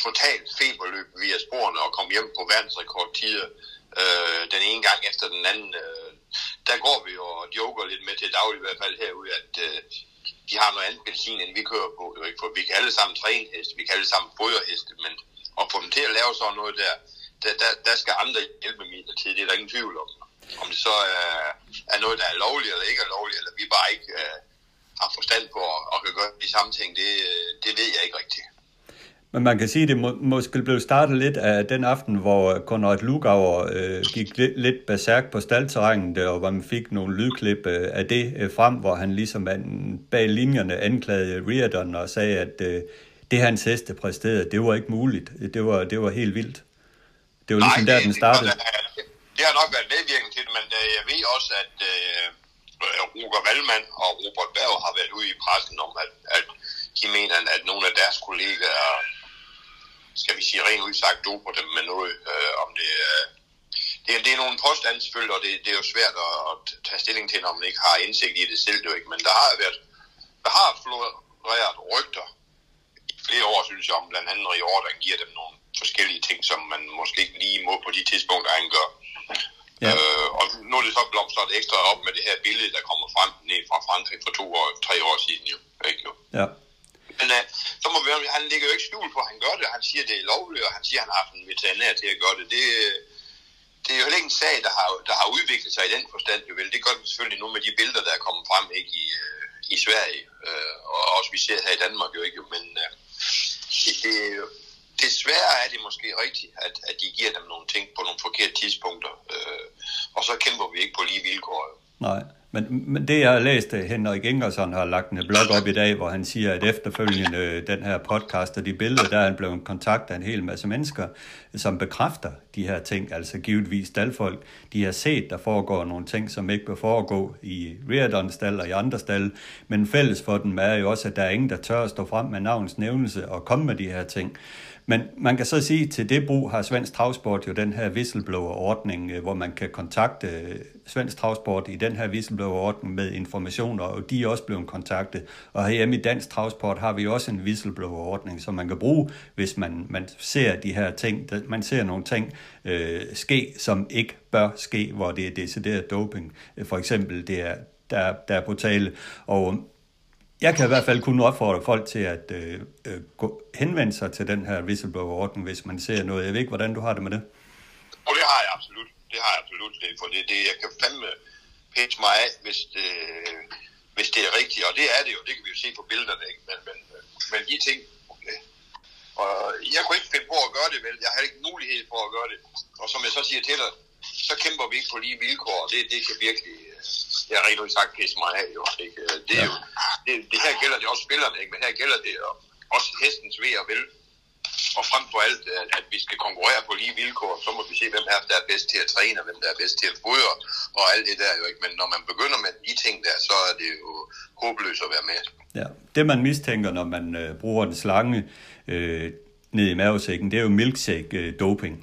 totalt feberløb via sporene og komme hjem på verdensrekordtider øh, den ene gang efter den anden. Øh, der går vi jo og joker lidt med til daglig i hvert fald herude, at øh, de har noget andet benzin, end vi kører på. For vi kan alle sammen træne heste, vi kan alle sammen fodre heste, men at få dem til at lave sådan noget der, der, der, der skal andre hjælpemidler til, det er der ingen tvivl om. Om det så er, er noget, der er lovligt eller ikke er lovligt, eller vi bare ikke øh, har forstand på og, og kan gøre de samme ting, det, øh, det ved jeg ikke rigtigt. Men man kan sige, at det må, måske blev startet lidt af den aften, hvor Konrad Lugauer øh, gik lidt, lidt berserk på staldterrænet, øh, og hvor man fik nogle lydklip øh, af det øh, frem, hvor han ligesom bag linjerne anklagede Riordan og sagde, at øh, det hans heste præsterede, det var ikke muligt. Det var, det var helt vildt. Det var ligesom Nej, der, den startede. Det, det har nok været medvirkende til det, men øh, jeg ved også, at øh, Roger Wallmann og Robert Berg har været ude i pressen om, at, at de mener, at nogle af deres kollegaer, skal vi sige rent udsagt, doper dem med noget, øh, om det øh, det, er, det er nogle påstande selvfølgelig, og det, det er jo svært at, at tage stilling til, når man ikke har indsigt i det selv, det ikke. men der har været, der har floreret rygter i flere år, synes jeg, om blandt andet i år, der giver dem nogle forskellige ting, som man måske ikke lige må på de tidspunkter, han gør. Ja. Øh, og nu er det så blomstret ekstra op med det her billede, der kommer frem ned fra Frankrig for to år, tre år siden jo. Ikke jo? Ja. Men uh, så må vi, han ligger jo ikke skjult på, at han gør det. Han siger, det er lovligt, og han siger, at han har haft en veterinær til at gøre det. Det, det er jo ikke en sag, der har, der har udviklet sig i den forstand. Jo vel. Det gør det selvfølgelig nu med de billeder, der er kommet frem ikke i, uh, i Sverige, uh, og også vi ser her i Danmark jo ikke. Men uh, det, det, desværre er det måske rigtigt, at, at de giver dem nogle ting på nogle forkerte tidspunkter, øh, og så kæmper vi ikke på lige vilkår. Nej, men, men det jeg har læst, øh, Henrik Ingersson har lagt en blog op i dag, hvor han siger, at efterfølgende øh, den her podcast og de billeder, der er han blevet kontaktet af en hel masse mennesker, som bekræfter de her ting, altså givetvis dalfolk. De har set, der foregår nogle ting, som ikke bør foregå i Reardon stald og i andre stald, men fælles for dem er jo også, at der er ingen, der tør at stå frem med navns nævnelse og komme med de her ting. Men man kan så sige, at til det brug har Svensk Travsport jo den her whistleblower-ordning, øh, hvor man kan kontakte øh, Svensk Travsport i den her whistleblower-ordning med informationer, og de er også blevet kontaktet. Og herhjemme i Dansk Travsport har vi også en whistleblower-ordning, som man kan bruge, hvis man, man ser de her ting, man ser nogle ting øh, ske, som ikke bør ske, hvor det er decideret doping. For eksempel, det er, der, der er på tale. Og jeg kan i hvert fald kun opfordre folk til at øh, øh, gå, henvende sig til den her whistleblower-ordning, hvis man ser noget. Jeg ved ikke, hvordan du har det med det. Og det har jeg absolut. Det har jeg absolut. Det, for det, det jeg kan fandme pitch mig af, hvis, det, hvis det er rigtigt, og det er det jo, det kan vi jo se på billederne, ikke? Men, men, men de ting, okay. og jeg kunne ikke finde på at gøre det, vel, jeg har ikke mulighed for at gøre det, og som jeg så siger til dig, så kæmper vi ikke på lige vilkår, det, det kan virkelig, jeg har rigtig sagt pisse mig af, jo, ikke? Det, er jo, det, det her gælder det også spillerne, ikke? men her gælder det også hestens ved og vel, og frem for alt, at vi skal konkurrere på lige vilkår, så må vi se, hvem er, der er bedst til at træne, og hvem der er bedst til at fodre, og alt det der jo ikke. Men når man begynder med de ting der, så er det jo håbløst at være med. Ja, det man mistænker, når man øh, bruger en slange øh, ned i mavesækken, det er jo milkshake-doping.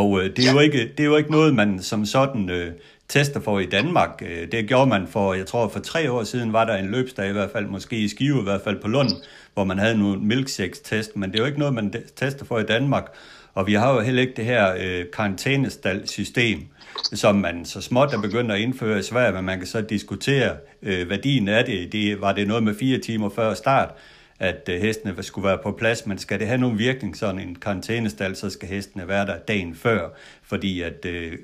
Og øh, det, er ja. jo ikke, det er jo ikke noget, man som sådan øh, tester for i Danmark. Øh, det gjorde man for, jeg tror for tre år siden var der en løbsdag i hvert fald, måske i Skive i hvert fald på Lund, hvor man havde nogle milkshakes-test, men det er jo ikke noget, man tester for i Danmark. Og vi har jo heller ikke det her øh, karantænestal-system, som man så småt er begyndt at indføre i Sverige, men man kan så diskutere øh, værdien af det. det. Var det noget med fire timer før start, at øh, hestene skulle være på plads, men skal det have nogen virkning, sådan en karantænestal, så skal hestene være der dagen før, fordi at øh,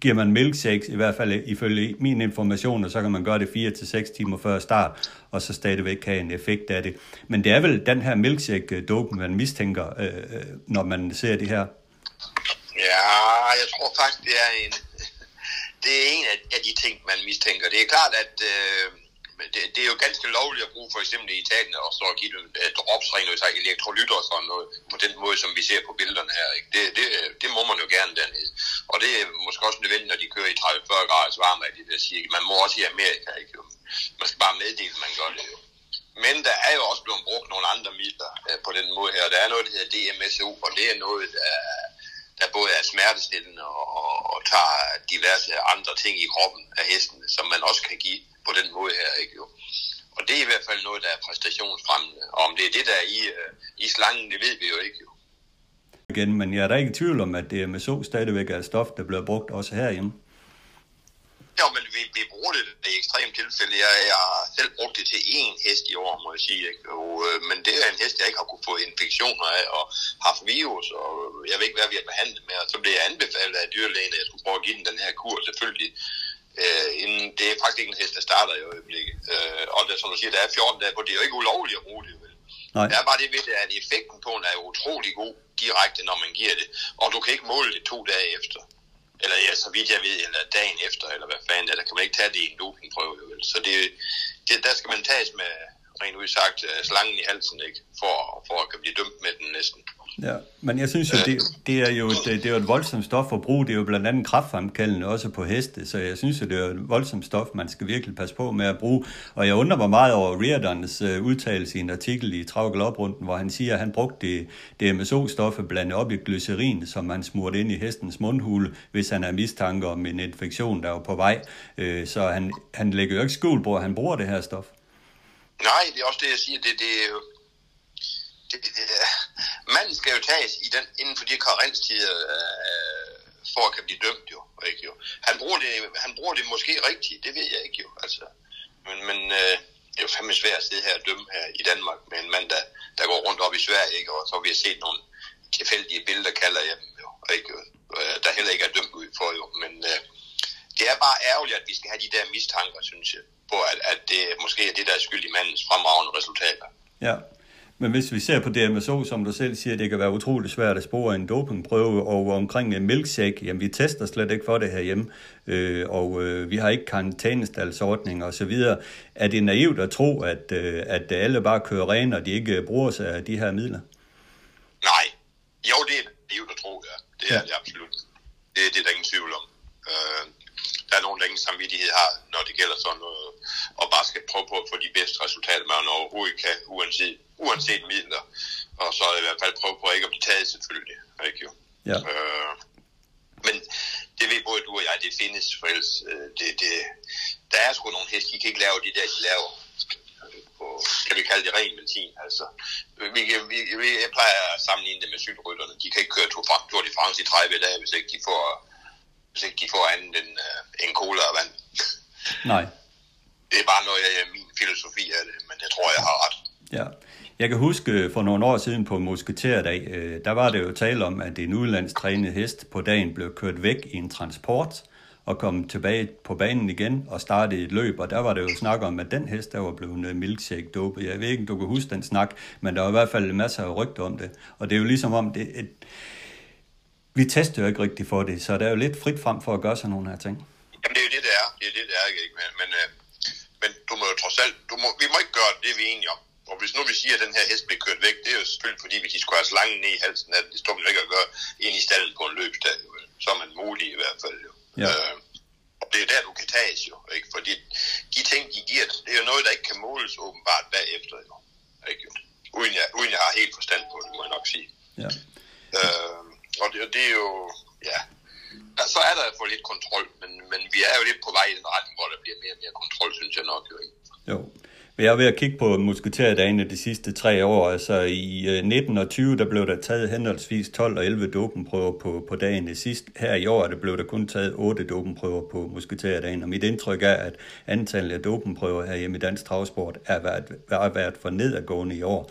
giver man milkshakes, i hvert fald ifølge min information, og så kan man gøre det 4 til seks timer før start, og så stadigvæk have en effekt af det. Men det er vel den her milkshake-dopen, man mistænker, øh, øh når man ser det her? Ja, jeg tror faktisk, det er en, det er en af de ting, man mistænker. Det er klart, at øh, det, det er jo ganske lovligt at bruge for eksempel i Italien og så at give dem et dropsring, og elektrolytter og sådan noget, på den måde, som vi ser på billederne her. Ikke? Det, det, det må man jo gerne dernede. Og det er måske også nødvendigt, når de kører i 30-40 graders varme, at de der siger, man må også i Amerika. Ikke? Man skal bare meddele, at man gør det jo. Men der er jo også blevet brugt nogle andre midler øh, på den måde her. Der er noget, der hedder DMSO, og det er noget, der, der både er smertestillende og, og, og tager diverse andre ting i kroppen af hesten, som man også kan give på den måde her, ikke jo. Og det er i hvert fald noget, der er præstationsfremmende. Og om det er det, der er i, uh, i slangen, det ved vi jo ikke jo. Igen, men jeg er da ikke i tvivl om, at det med så stadigvæk er stof, der bliver brugt også herhjemme. Ja, men vi, vi bruger det i ekstremt tilfælde. Jeg, jeg har selv brugt det til én hest i år, må jeg sige. Ikke? Og, øh, men det er en hest, jeg ikke har kunne få infektioner af og haft virus, og jeg ved ikke, hvad vi har behandlet med. Og så blev jeg anbefalet af dyrlægen, at jeg skulle prøve at give den den her kur. Selvfølgelig Øh, inden, det er faktisk ikke en hest, der starter i øjeblikket. Øh, og det, som du siger, der er 14 dage, hvor det er jo ikke ulovligt at bruge det. Vel? Nej. Der er bare det ved det, at effekten på den er utrolig god direkte, når man giver det. Og du kan ikke måle det to dage efter. Eller ja, så vidt jeg ved, eller dagen efter, eller hvad fanden, eller kan man ikke tage det i en dopingprøve. Vel? Så det, det, der skal man tages med, rent udsagt, øh, slangen i halsen, ikke? For, for at kan blive dømt med den næsten. Ja, men jeg synes jo, det, det, er jo et, øh, det er jo et voldsomt stof at bruge. Det er jo blandt andet kraftfremkaldende også på heste, så jeg synes jo, det er et voldsomt stof, man skal virkelig passe på med at bruge. Og jeg undrer mig meget over Reardons øh, udtalelse i en artikel i Travgaloprunden, hvor han siger, at han brugte det, det MSO-stoffe blandet op i glycerin, som man smurte ind i hestens mundhule, hvis han er mistanke om en infektion, der er på vej. Øh, så han, han lægger jo ikke skjul på, at han bruger det her stof. Nej, det er også det, jeg siger. Det, det er jo det, det, manden skal jo tages i den, inden for de karenstider, øh, for at kan blive dømt jo. Ikke, jo. Han, bruger det, han bruger det måske rigtigt, det ved jeg ikke jo. Altså, men men øh, det er jo fandme svært at sidde her og dømme her i Danmark med en mand, der, der går rundt op i Sverige, ikke? og så har vi set nogle tilfældige billeder, kalder jeg dem jo, ikke? jo. Øh, der heller ikke er dømt ud for jo. Men øh, det er bare ærgerligt, at vi skal have de der mistanker, synes jeg, på at, at det måske er det, der er skyld i mandens fremragende resultater. Ja, men hvis vi ser på DMSO, som du selv siger, det kan være utrolig svært at spore en dopingprøve, og omkring en milkshake, jamen vi tester slet ikke for det herhjemme, øh, og øh, vi har ikke karantænestalsordning og så videre. Er det naivt at tro, at, øh, at alle bare kører ren, og de ikke bruger sig af de her midler? Nej. Jo, det er naivt at tro, ja. Det er ja. det absolut. Det, det er der ingen tvivl om. Øh, der er nogen, der ingen samvittighed har, når det gælder sådan noget, og bare skal prøve på at få de bedste resultater, man overhovedet kan, uanset, uanset midler. Og så i hvert fald prøve på ikke at blive taget selvfølgelig. Ikke jo? Ja. Øh, men det ved både du og jeg, det findes, for ellers, øh, det, det, der er sgu nogle heste, de kan ikke lave de der, de laver på, kan vi kalde det ren benzin. Altså, vi, vi, vi, jeg plejer at sammenligne det med cykelrytterne. De kan ikke køre Tour de France i 30 dage, hvis ikke de får hvis ikke de får andet end øh, en cola og vand. Nej. Det er bare noget af min filosofi af det, men jeg tror, jeg har ret. Ja. Jeg kan huske øh, for nogle år siden på Musketerdag, øh, der var det jo tale om, at en udlandstrænet hest på dagen blev kørt væk i en transport, og kom tilbage på banen igen og startede et løb, og der var det jo snak om, at den hest, der var blevet milkshake dopet. Jeg ved ikke, om du kan huske den snak, men der var i hvert fald masser af rygter om det. Og det er jo ligesom om, det et, vi tester jo ikke rigtigt for det, så der er jo lidt frit frem for at gøre sådan nogle her ting. Jamen det er jo det, det er. Det er det, det er, ikke? Men, men, øh, men du må jo trods alt, du må, vi må ikke gøre det, vi er enige om. Og hvis nu vi siger, at den her hest bliver kørt væk, det er jo selvfølgelig fordi, hvis de skulle have slangen ned i halsen, at det står man ikke at gøre ind i stallen på en løbstad. Jo. Så er man mulig i hvert fald. Jo. Ja. Øh, og det er der, du kan tages jo. Ikke? Fordi de ting, de giver det er jo noget, der ikke kan måles åbenbart bagefter. Jo. Ikke? Jo. Uden, jeg, uden jeg har helt forstand på det, må jeg nok sige. Ja. Øh, og det, det er jo, ja, ja, så er der for lidt kontrol, men, men vi er jo lidt på vej i den retning, hvor der bliver mere og mere kontrol, synes jeg nok. Jo, ikke? Jo. Men jeg er ved at kigge på musketerdagen de sidste tre år. Altså i øh, 19 og 20, der blev der taget henholdsvis 12 og 11 dopenprøver på, på dagen. Sidst sidste, her i år der blev der kun taget 8 dopenprøver på musketerdagen. Og mit indtryk er, at antallet af dopenprøver her hjemme i Dansk Travsport er været, er været for nedadgående i år.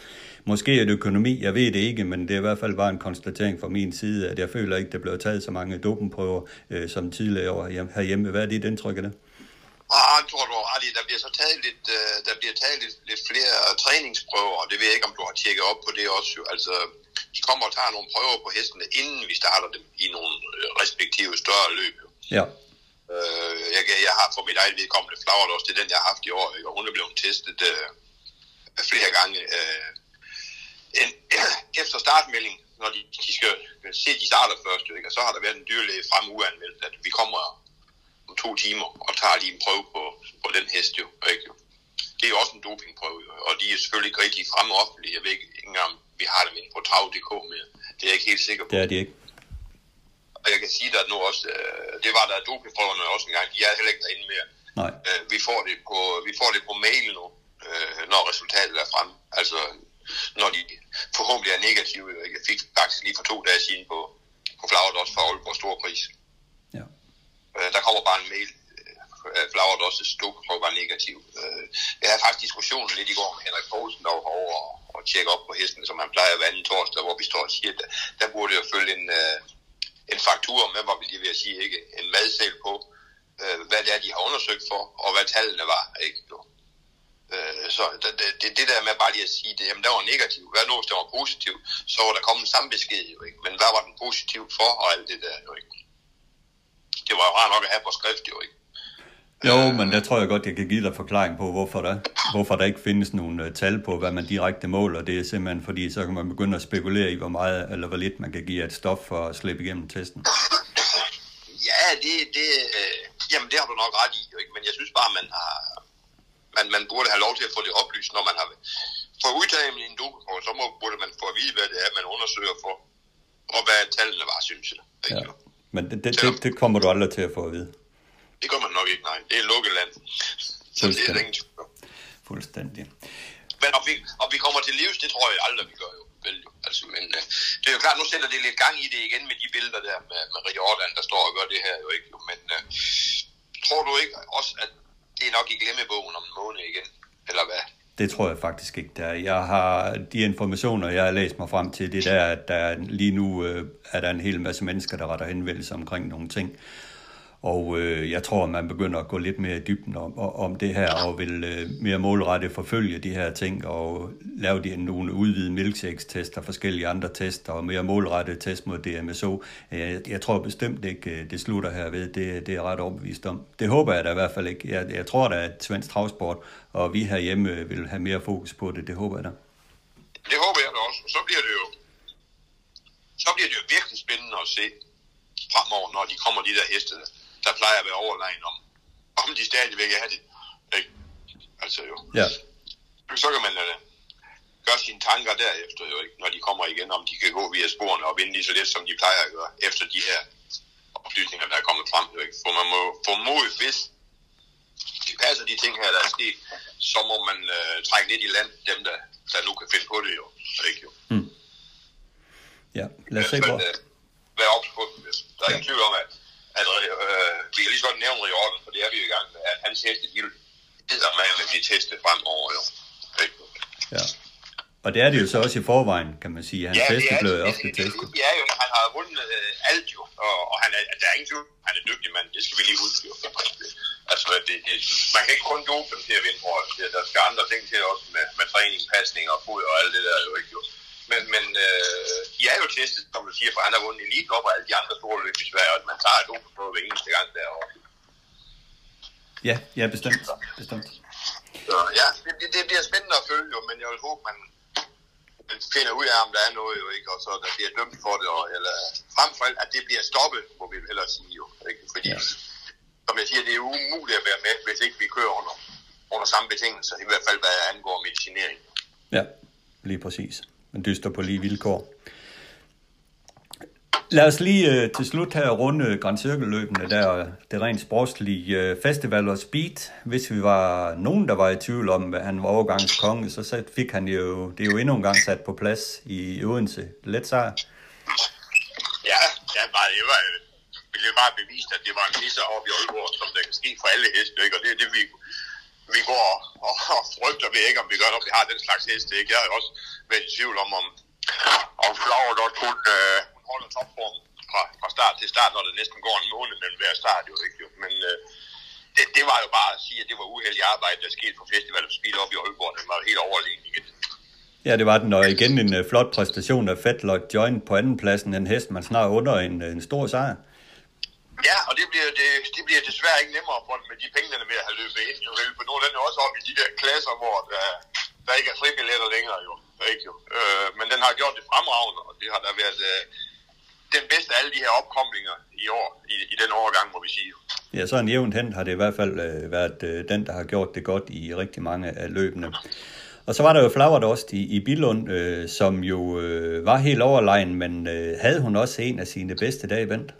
Måske er det økonomi, jeg ved det ikke, men det er i hvert fald bare en konstatering fra min side, at jeg føler ikke, der blev taget så mange dopenprøver øh, som tidligere år herhjemme. Hvad er dit indtryk af det? Ah, jeg tror du har ret i. Der bliver så taget lidt, uh, der bliver taget lidt, lidt flere træningsprøver, og det ved jeg ikke, om du har tjekket op på det også. Altså, de kommer og tager nogle prøver på hestene, inden vi starter dem i nogle øh, respektive større løb. Ja. Uh, jeg, jeg har for mit eget vedkommende flagret også, det er den, jeg har haft i år, og hun er blevet testet uh, flere gange. Uh, en, efter startmelding, når de, de skal se, at de starter først, ikke? og så har der været en dyrlæge frem uanmeldt, at vi kommer om to timer og tager lige en prøve på, på den hest jo, ikke? Det er også en dopingprøve, og de er selvfølgelig ikke rigtig fremme offentlige. Jeg ved ikke engang, om vi har dem inde på trav.dk, men det er jeg ikke helt sikker på. Det er de ikke. Og jeg kan sige dig nu også, øh, det var der dopingprøverne også engang, de er heller ikke derinde mere. Nej. Øh, vi, får det på, vi får det på mail nu, øh, når resultatet er frem. Altså, når de forhåbentlig er negative. Jeg fik faktisk lige for to dage siden på, på flagret også fra Aalborg Storpris. Ja. Øh, der kommer bare en mail. Øh, flagret også dopingprøve var negativ. Øh, jeg havde faktisk diskussionen lidt i går med Henrik Poulsen, der var over og, tjekke op på hesten, som han plejer hver anden torsdag, hvor vi står og siger, at der, der burde jo følge en, øh, en faktur med, hvor vi lige vil sige, ikke? en madsæl på, hvad det er, de har undersøgt for, og hvad tallene var. Ikke? Jo. Øh, så det, det, det der med bare lige at sige, det, jamen der var negativ, hvad nu hvis det var positiv, så var der kommet samme besked jo ikke, men hvad var den positiv for, og alt det der jo ikke. Det var jo rart nok at have på skrift jo ikke. Jo, men der tror jeg godt, jeg kan give dig forklaring på, hvorfor der, hvorfor der ikke findes nogen uh, tal på, hvad man direkte måler. Det er simpelthen fordi, så kan man begynde at spekulere i, hvor meget eller hvor lidt man kan give et stof for at slippe igennem testen. Ja, det, det, øh, jamen det har du nok ret i, jo ikke? men jeg synes bare, man har, man, man burde have lov til at få det oplyst, når man har fået udtaget en dopingprøve, så må, burde man få at vide, hvad det er, man undersøger for, og hvad tallene var, synes jeg. Ikke? Ja. Men det, det, det, det kommer du aldrig til at få at vide. Det gør man nok ikke, nej. Det er lukket land. Så det er ingen tvivl. Fuldstændig. Men om vi, om vi kommer til livs, det tror jeg aldrig, vi gør jo. Vel, jo. Altså, men øh, det er jo klart, nu sætter det lidt gang i det igen med de billeder der med, med Riordan, der står og gør det her jo ikke. Jo. Men øh, tror du ikke også, at det er nok i glemmebogen om en måned igen? Eller hvad? Det tror jeg faktisk ikke, der. Jeg har de informationer, jeg har læst mig frem til, det der, at der lige nu øh, er der en hel masse mennesker, der retter henvendelse omkring nogle ting. Og øh, jeg tror, man begynder at gå lidt mere i dybden om, om det her, og vil øh, mere målrettet forfølge de her ting, og lave de nogle udvidede milkshakes-tester, forskellige andre tester, og mere målrettet test mod DMSO. Øh, jeg, jeg tror bestemt ikke, øh, det slutter herved. Det, det er jeg ret overbevist om. Det håber jeg da i hvert fald ikke. Jeg, jeg tror da, at svensk travsport og vi herhjemme øh, vil have mere fokus på det. Det håber jeg da. Det håber jeg da også. Så bliver det jo, så bliver det jo virkelig spændende at se fremover, når de kommer de der heste, der plejer at være overlegen om, om de stadigvæk er det. Ikke? Altså jo. Ja. Så kan man uh, gøre sine tanker derefter jo ikke, når de kommer igen, om de kan gå via sporene og vinde lige så lidt, som de plejer at gøre, efter de her oplysninger, der er kommet frem. Jo ikke? For man må formode, hvis det passer de ting her, der er sket, så må man uh, trække lidt i land, dem der, der nu kan finde på det jo. Ikke jo. Mm. Ja, lad os se. Uh, være ops på dem. Der er ja. ingen tvivl om, at at øh, vi kan lige så godt nævne Riordan, for det er vi jo i gang med, at hans heste, de hedder med at blive testet fremover jo. Ja. Og det er det jo så også i forvejen, kan man sige. Hans ja, heste er, blev det, ofte det, testet. Ja, jo, han har vundet øh, alt jo, og, og han er, der er ingen tvivl, han en dygtig mand, det skal vi lige huske. Jo. Altså, det, det, man kan ikke kun dope dem til at vinde for Der skal andre ting til også med, med træning, pasning og fod og alt det der jo ikke jo. Men, men øh, de er jo testet, som du siger, for han har vundet elite op og alle de andre store løb i Sverige, og man tager et dope på hver eneste gang derovre. Ja, ja, bestemt. bestemt. Så ja, det, det, bliver spændende at følge jo, men jeg vil håbe, man, man finder ud af, om der er noget jo ikke, og så der bliver dømt for det, og, eller frem for alt, at det bliver stoppet, må vi hellere sige jo, ikke? Fordi, ja. som jeg siger, det er umuligt at være med, hvis ikke vi kører under, under samme betingelser, i hvert fald hvad angår medicinering. Ja, lige præcis. Man dyster på lige vilkår. Lad os lige øh, til slut her runde Grand Circle-løbene, der det rent sportslige øh, festival og speed. Hvis vi var nogen, der var i tvivl om, at han var overgangskonge, så sat, fik han jo, det er jo endnu en gang sat på plads i Odense. Let sejr. Ja, ja bare, det var, øh, ville bare bevist, at det var en lige op i Aalborg, som der kan ske for alle heste, ikke? og det er det, vi, vi går og, og frygter ved ikke, om vi gør, når vi har den slags heste. Ikke? Jeg har også været i tvivl om, om, om Flower hun, øh, holder topform fra, fra start til start, når det næsten går en måned mellem hver start, jo ikke jo. Men øh, det, det, var jo bare at sige, at det var uheldig arbejde, der skete på Festival of Speed op i Aalborg. Den var helt overlegen igen. Ja, det var den, og igen en uh, flot præstation af Fetlock Joint på andenpladsen, en hest, man snart under en, øh, en stor sejr. Ja, og det bliver, det, det bliver desværre ikke nemmere for med de penge, der ved at have løbet ind. Jo, vel, for nu er den jo også oppe i de der klasser, hvor der, der ikke er fribilletter længere. Jo, ikke, jo. Øh, men den har gjort det fremragende, og det har der været... Øh, den bedste af alle de her opkomlinger i år, i, i den overgang, må vi sige. Ja, så en jævnt hen har det i hvert fald øh, været øh, den, der har gjort det godt i rigtig mange af løbene. Og så var der jo Flaverdost i, i Bilund, øh, som jo øh, var helt overlegen, men øh, havde hun også en af sine bedste dage vendt?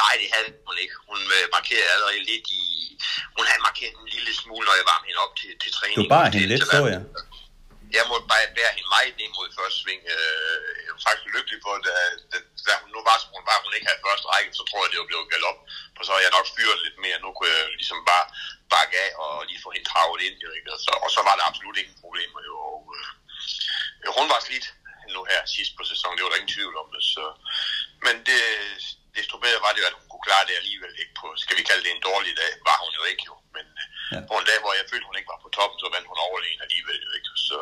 Nej, det havde hun ikke. Hun øh, markerede allerede lidt i... Hun havde markeret en lille smule, når jeg var med hende op til, til træning. Du bare hende lidt, så jeg jeg må bare bære hende meget ned mod første sving. Øh, jeg er faktisk lykkelig for, at da, da hun nu var, som hun var, hun ikke havde første række, så tror jeg, det var blevet galop. For så har jeg nok fyret lidt mere. Nu kunne jeg ligesom bare bakke af og lige få hende travet ind. Ikke? Og, så, og så var der absolut ingen problemer. Jo. Og, øh, hun var slidt nu her sidst på sæsonen. Det var der ingen tvivl om det. Så. Men det, desto bedre var det jo, at hun kunne klare det alligevel ikke på, skal vi kalde det en dårlig dag, var hun jo ikke jo. Men ja. på en dag, hvor jeg følte, hun ikke var på toppen, så vandt hun overlegen alligevel jo ikke. Så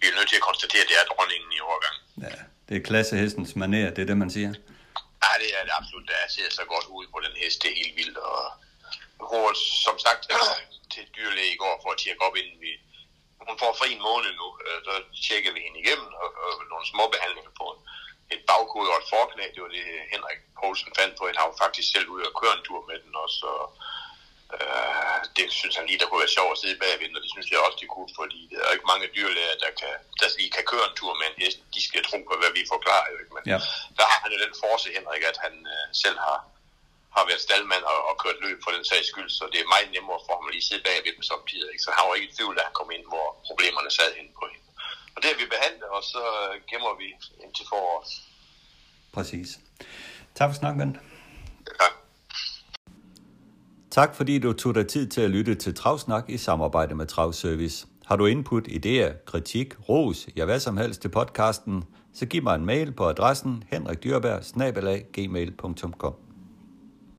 vi er nødt til at konstatere, at det er dronningen i overgang. Ja, det er klassehestens manér, det er det, man siger. Ja, det er det absolut. Der ser så godt ud på den hest, det er helt vildt. Og hun som sagt, til dyrlæge i går for at tjekke op, inden vi... Hun får fri en måned nu, øh, så tjekker vi hende igennem, og, og nogle små behandlinger på et bagkode og et forknæ. Det var det, Henrik Poulsen fandt på. Han har jo faktisk selv ud og køre en tur med den også, og Øh, det synes han lige, der kunne være sjovt at sidde bagved, og det synes jeg også, de kunne, fordi der er ikke mange dyrlæger, der, kan, der lige kan køre en tur med en hest. De skal tro på, hvad vi forklarer. Jo, ikke? Men ja. der har han jo den force, Henrik, at han øh, selv har, har været staldmand og, og kørt løb for den sags skyld, så det er meget nemmere for ham at lige sidde bagved dem samtidig. Ikke? Så han var ikke i tvivl, da han kom ind, hvor problemerne sad hen på hende. Og det har vi behandlet, og så gemmer vi indtil foråret. Præcis. Tak for snakken, Ja. Tak fordi du tog dig tid til at lytte til Travsnak i samarbejde med Travservice. Har du input, idéer, kritik, ros, ja hvad som helst til podcasten, så giv mig en mail på adressen henrikdyrberg